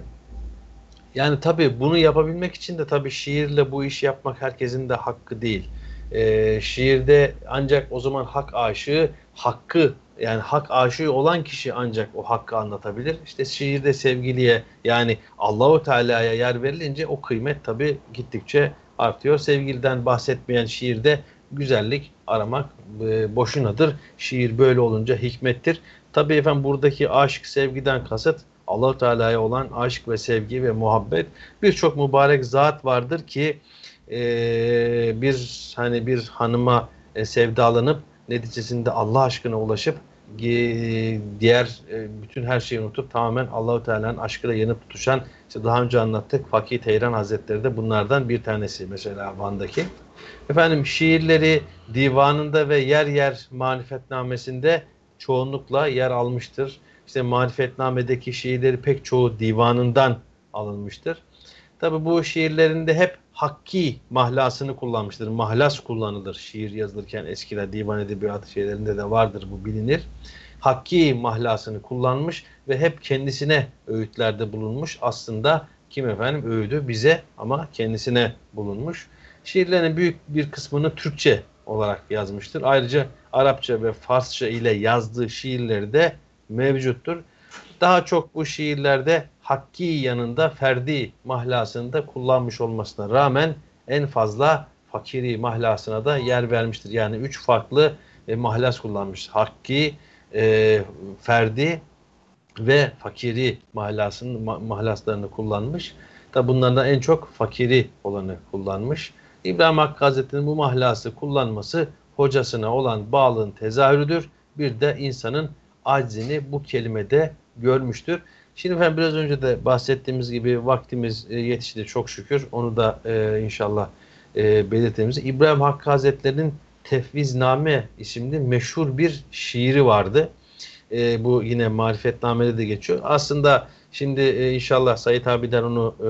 yani tabii bunu yapabilmek için de tabii şiirle bu işi yapmak herkesin de hakkı değil. E, şiirde ancak o zaman hak aşığı hakkı yani hak aşığı olan kişi ancak o hakkı anlatabilir. İşte şiirde sevgiliye yani Allahu Teala'ya yer verilince o kıymet tabii gittikçe artıyor. Sevgiliden bahsetmeyen şiirde güzellik aramak e, boşunadır. Şiir böyle olunca hikmettir. Tabii efendim buradaki aşk sevgiden kasıt Allah Teala'ya olan aşk ve sevgi ve muhabbet birçok mübarek zat vardır ki e, bir hani bir hanıma e, sevdalanıp neticesinde Allah aşkına ulaşıp diğer e, bütün her şeyi unutup tamamen Allahu Teala'nın aşkıyla yanıp tutuşan işte daha önce anlattık Fakih Teyran Hazretleri de bunlardan bir tanesi mesela Van'daki. Efendim şiirleri divanında ve yer yer marifetnamesinde çoğunlukla yer almıştır. İşte marifetnamedeki şiirleri pek çoğu divanından alınmıştır. Tabi bu şiirlerinde hep hakki mahlasını kullanmıştır. Mahlas kullanılır şiir yazılırken eskiler divan edebiyatı şeylerinde de vardır bu bilinir. Hakki mahlasını kullanmış ve hep kendisine öğütlerde bulunmuş. Aslında kim efendim öğüdü bize ama kendisine bulunmuş. Şiirlerin büyük bir kısmını Türkçe olarak yazmıştır. Ayrıca Arapça ve Farsça ile yazdığı şiirleri de mevcuttur. Daha çok bu şiirlerde hakki yanında ferdi mahlasını da kullanmış olmasına rağmen en fazla fakiri mahlasına da yer vermiştir. Yani üç farklı e, mahlas kullanmış. Hakki, e, ferdi ve fakiri mahlasının ma mahlaslarını kullanmış. Tabi bunlardan en çok fakiri olanı kullanmış. İbrahim Hakkı Hazretleri'nin bu mahlası kullanması hocasına olan bağlılığın tezahürüdür. Bir de insanın aczini bu kelimede görmüştür. Şimdi efendim biraz önce de bahsettiğimiz gibi vaktimiz e, yetişti çok şükür. Onu da e, inşallah e, belirtmemiz. İbrahim Hakkı Hazretleri'nin Tefvizname isimli meşhur bir şiiri vardı. E, bu yine marifetnamede de geçiyor. Aslında şimdi e, inşallah Sayit abiden onu e,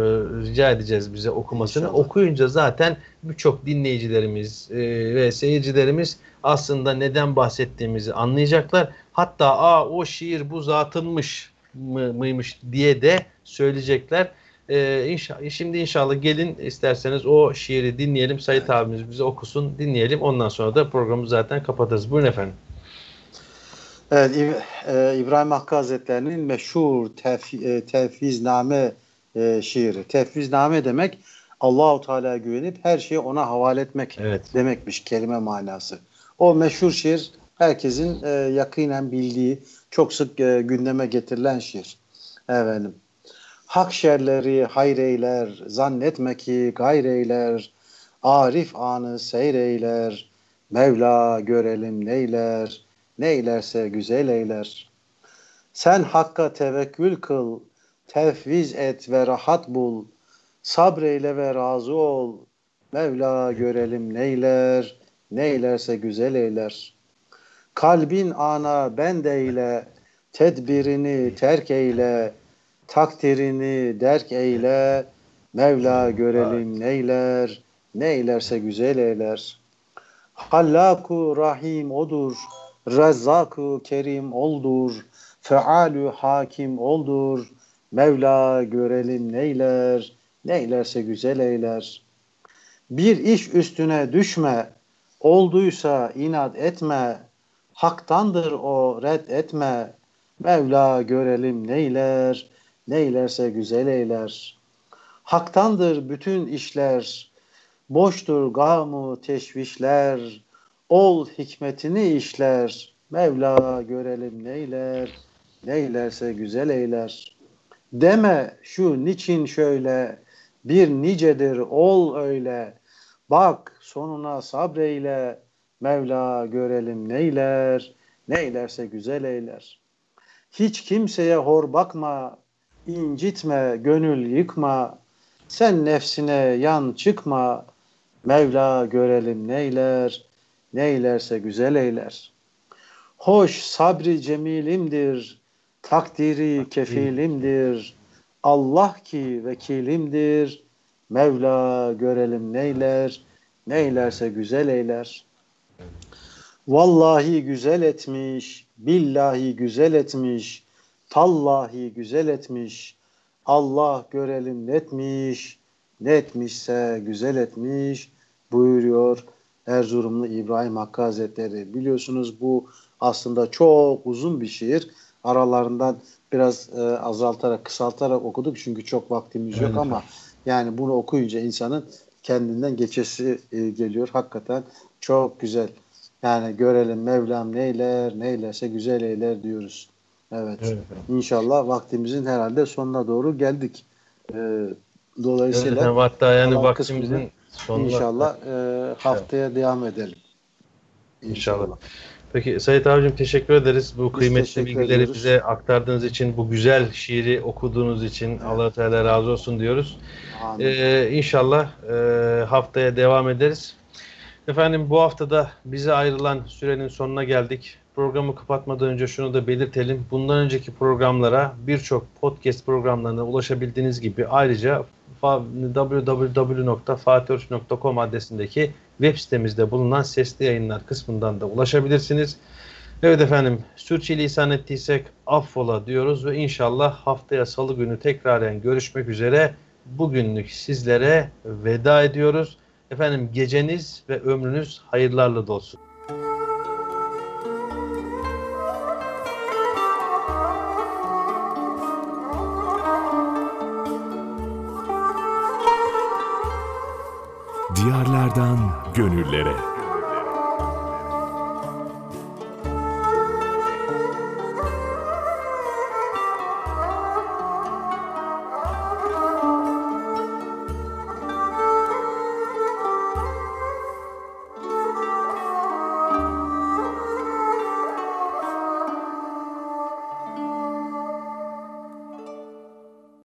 rica edeceğiz bize okumasını. İnşallah. Okuyunca zaten birçok dinleyicilerimiz e, ve seyircilerimiz aslında neden bahsettiğimizi anlayacaklar. Hatta aa o şiir bu zatınmış mı, mıymış diye de söyleyecekler. Ee, inşallah, şimdi inşallah gelin isterseniz o şiiri dinleyelim. Sayit abimiz bize okusun dinleyelim. Ondan sonra da programı zaten kapatırız. Buyurun efendim. Evet, e, İbrahim Hakkı Hazretleri'nin meşhur tef, e, tefvizname e, şiiri. Tefvizname demek Allahu Teala'ya güvenip her şeyi ona havale etmek evet. demekmiş kelime manası. O meşhur şiir herkesin e, yakinen bildiği, çok sık e, gündeme getirilen şiir. Efendim. Hak şerleri hayreyler, zannetme ki gayreyler, arif anı seyreyler, Mevla görelim neyler, neylerse güzel eyler. Sen hakka tevekkül kıl, tefviz et ve rahat bul, sabreyle ve razı ol, Mevla görelim neyler, neylerse güzel eyler.'' Kalbin ana ben eyle, tedbirini terk eyle, takdirini derk eyle, Mevla görelim neyler, neylerse güzel eyler. Hallaku Rahim odur, Rezzaku Kerim oldur, Fealü Hakim oldur, Mevla görelim neyler, neylerse güzel eyler. Bir iş üstüne düşme, olduysa inat etme, Haktandır o red etme. Mevla görelim neyler, neylerse güzel eyler. Haktandır bütün işler, boştur gamu teşvişler. Ol hikmetini işler, Mevla görelim neyler, neylerse güzel eyler. Deme şu niçin şöyle, bir nicedir ol öyle. Bak sonuna sabreyle, Mevla görelim neyler, neylerse güzel eyler. Hiç kimseye hor bakma, incitme, gönül yıkma. Sen nefsine yan çıkma, Mevla görelim neyler, neylerse güzel eyler. Hoş sabri cemilimdir, Takdiri kefilimdir. Allah ki vekilimdir. Mevla görelim neyler. Neylerse güzel eyler. Vallahi güzel etmiş. Billahi güzel etmiş. Tallahi güzel etmiş. Allah görelim netmiş. Netmişse güzel etmiş buyuruyor Erzurumlu İbrahim Hakkı Hazretleri. Biliyorsunuz bu aslında çok uzun bir şiir. Aralarından biraz e, azaltarak, kısaltarak okuduk çünkü çok vaktimiz yok Evet. ama yani bunu okuyunca insanın kendinden geçesi e, geliyor. Hakikaten çok güzel. Yani görelim Mevlam neyler, neylerse güzel eyler diyoruz. Evet. Evet. İnşallah vaktimizin herhalde sonuna doğru geldik. Ee, Evet dolayısıyla efendim, hatta yani vaktimizin sonuna inşallah e, haftaya devam edelim. İnşallah. Peki Sayit abicim teşekkür ederiz. Bu kıymetli teşekkür bilgileri ediyoruz. bize aktardığınız için, bu güzel şiiri okuduğunuz için Allah Teala razı olsun diyoruz. Amin. Ee, inşallah e, haftaya devam ederiz. Efendim bu haftada bize ayrılan sürenin sonuna geldik. Programı kapatmadan önce şunu da belirtelim. Bundan önceki programlara birçok podcast programlarına ulaşabildiğiniz gibi ayrıca fa- www.fatihorç.com adresindeki web sitemizde bulunan sesli yayınlar kısmından da ulaşabilirsiniz. Evet efendim sürçülisan ettiysek affola diyoruz ve inşallah haftaya salı günü tekraren görüşmek üzere. Bugünlük sizlere veda ediyoruz. Efendim geceniz ve ömrünüz hayırlarla dolsun. Diyarlardan gönüllere.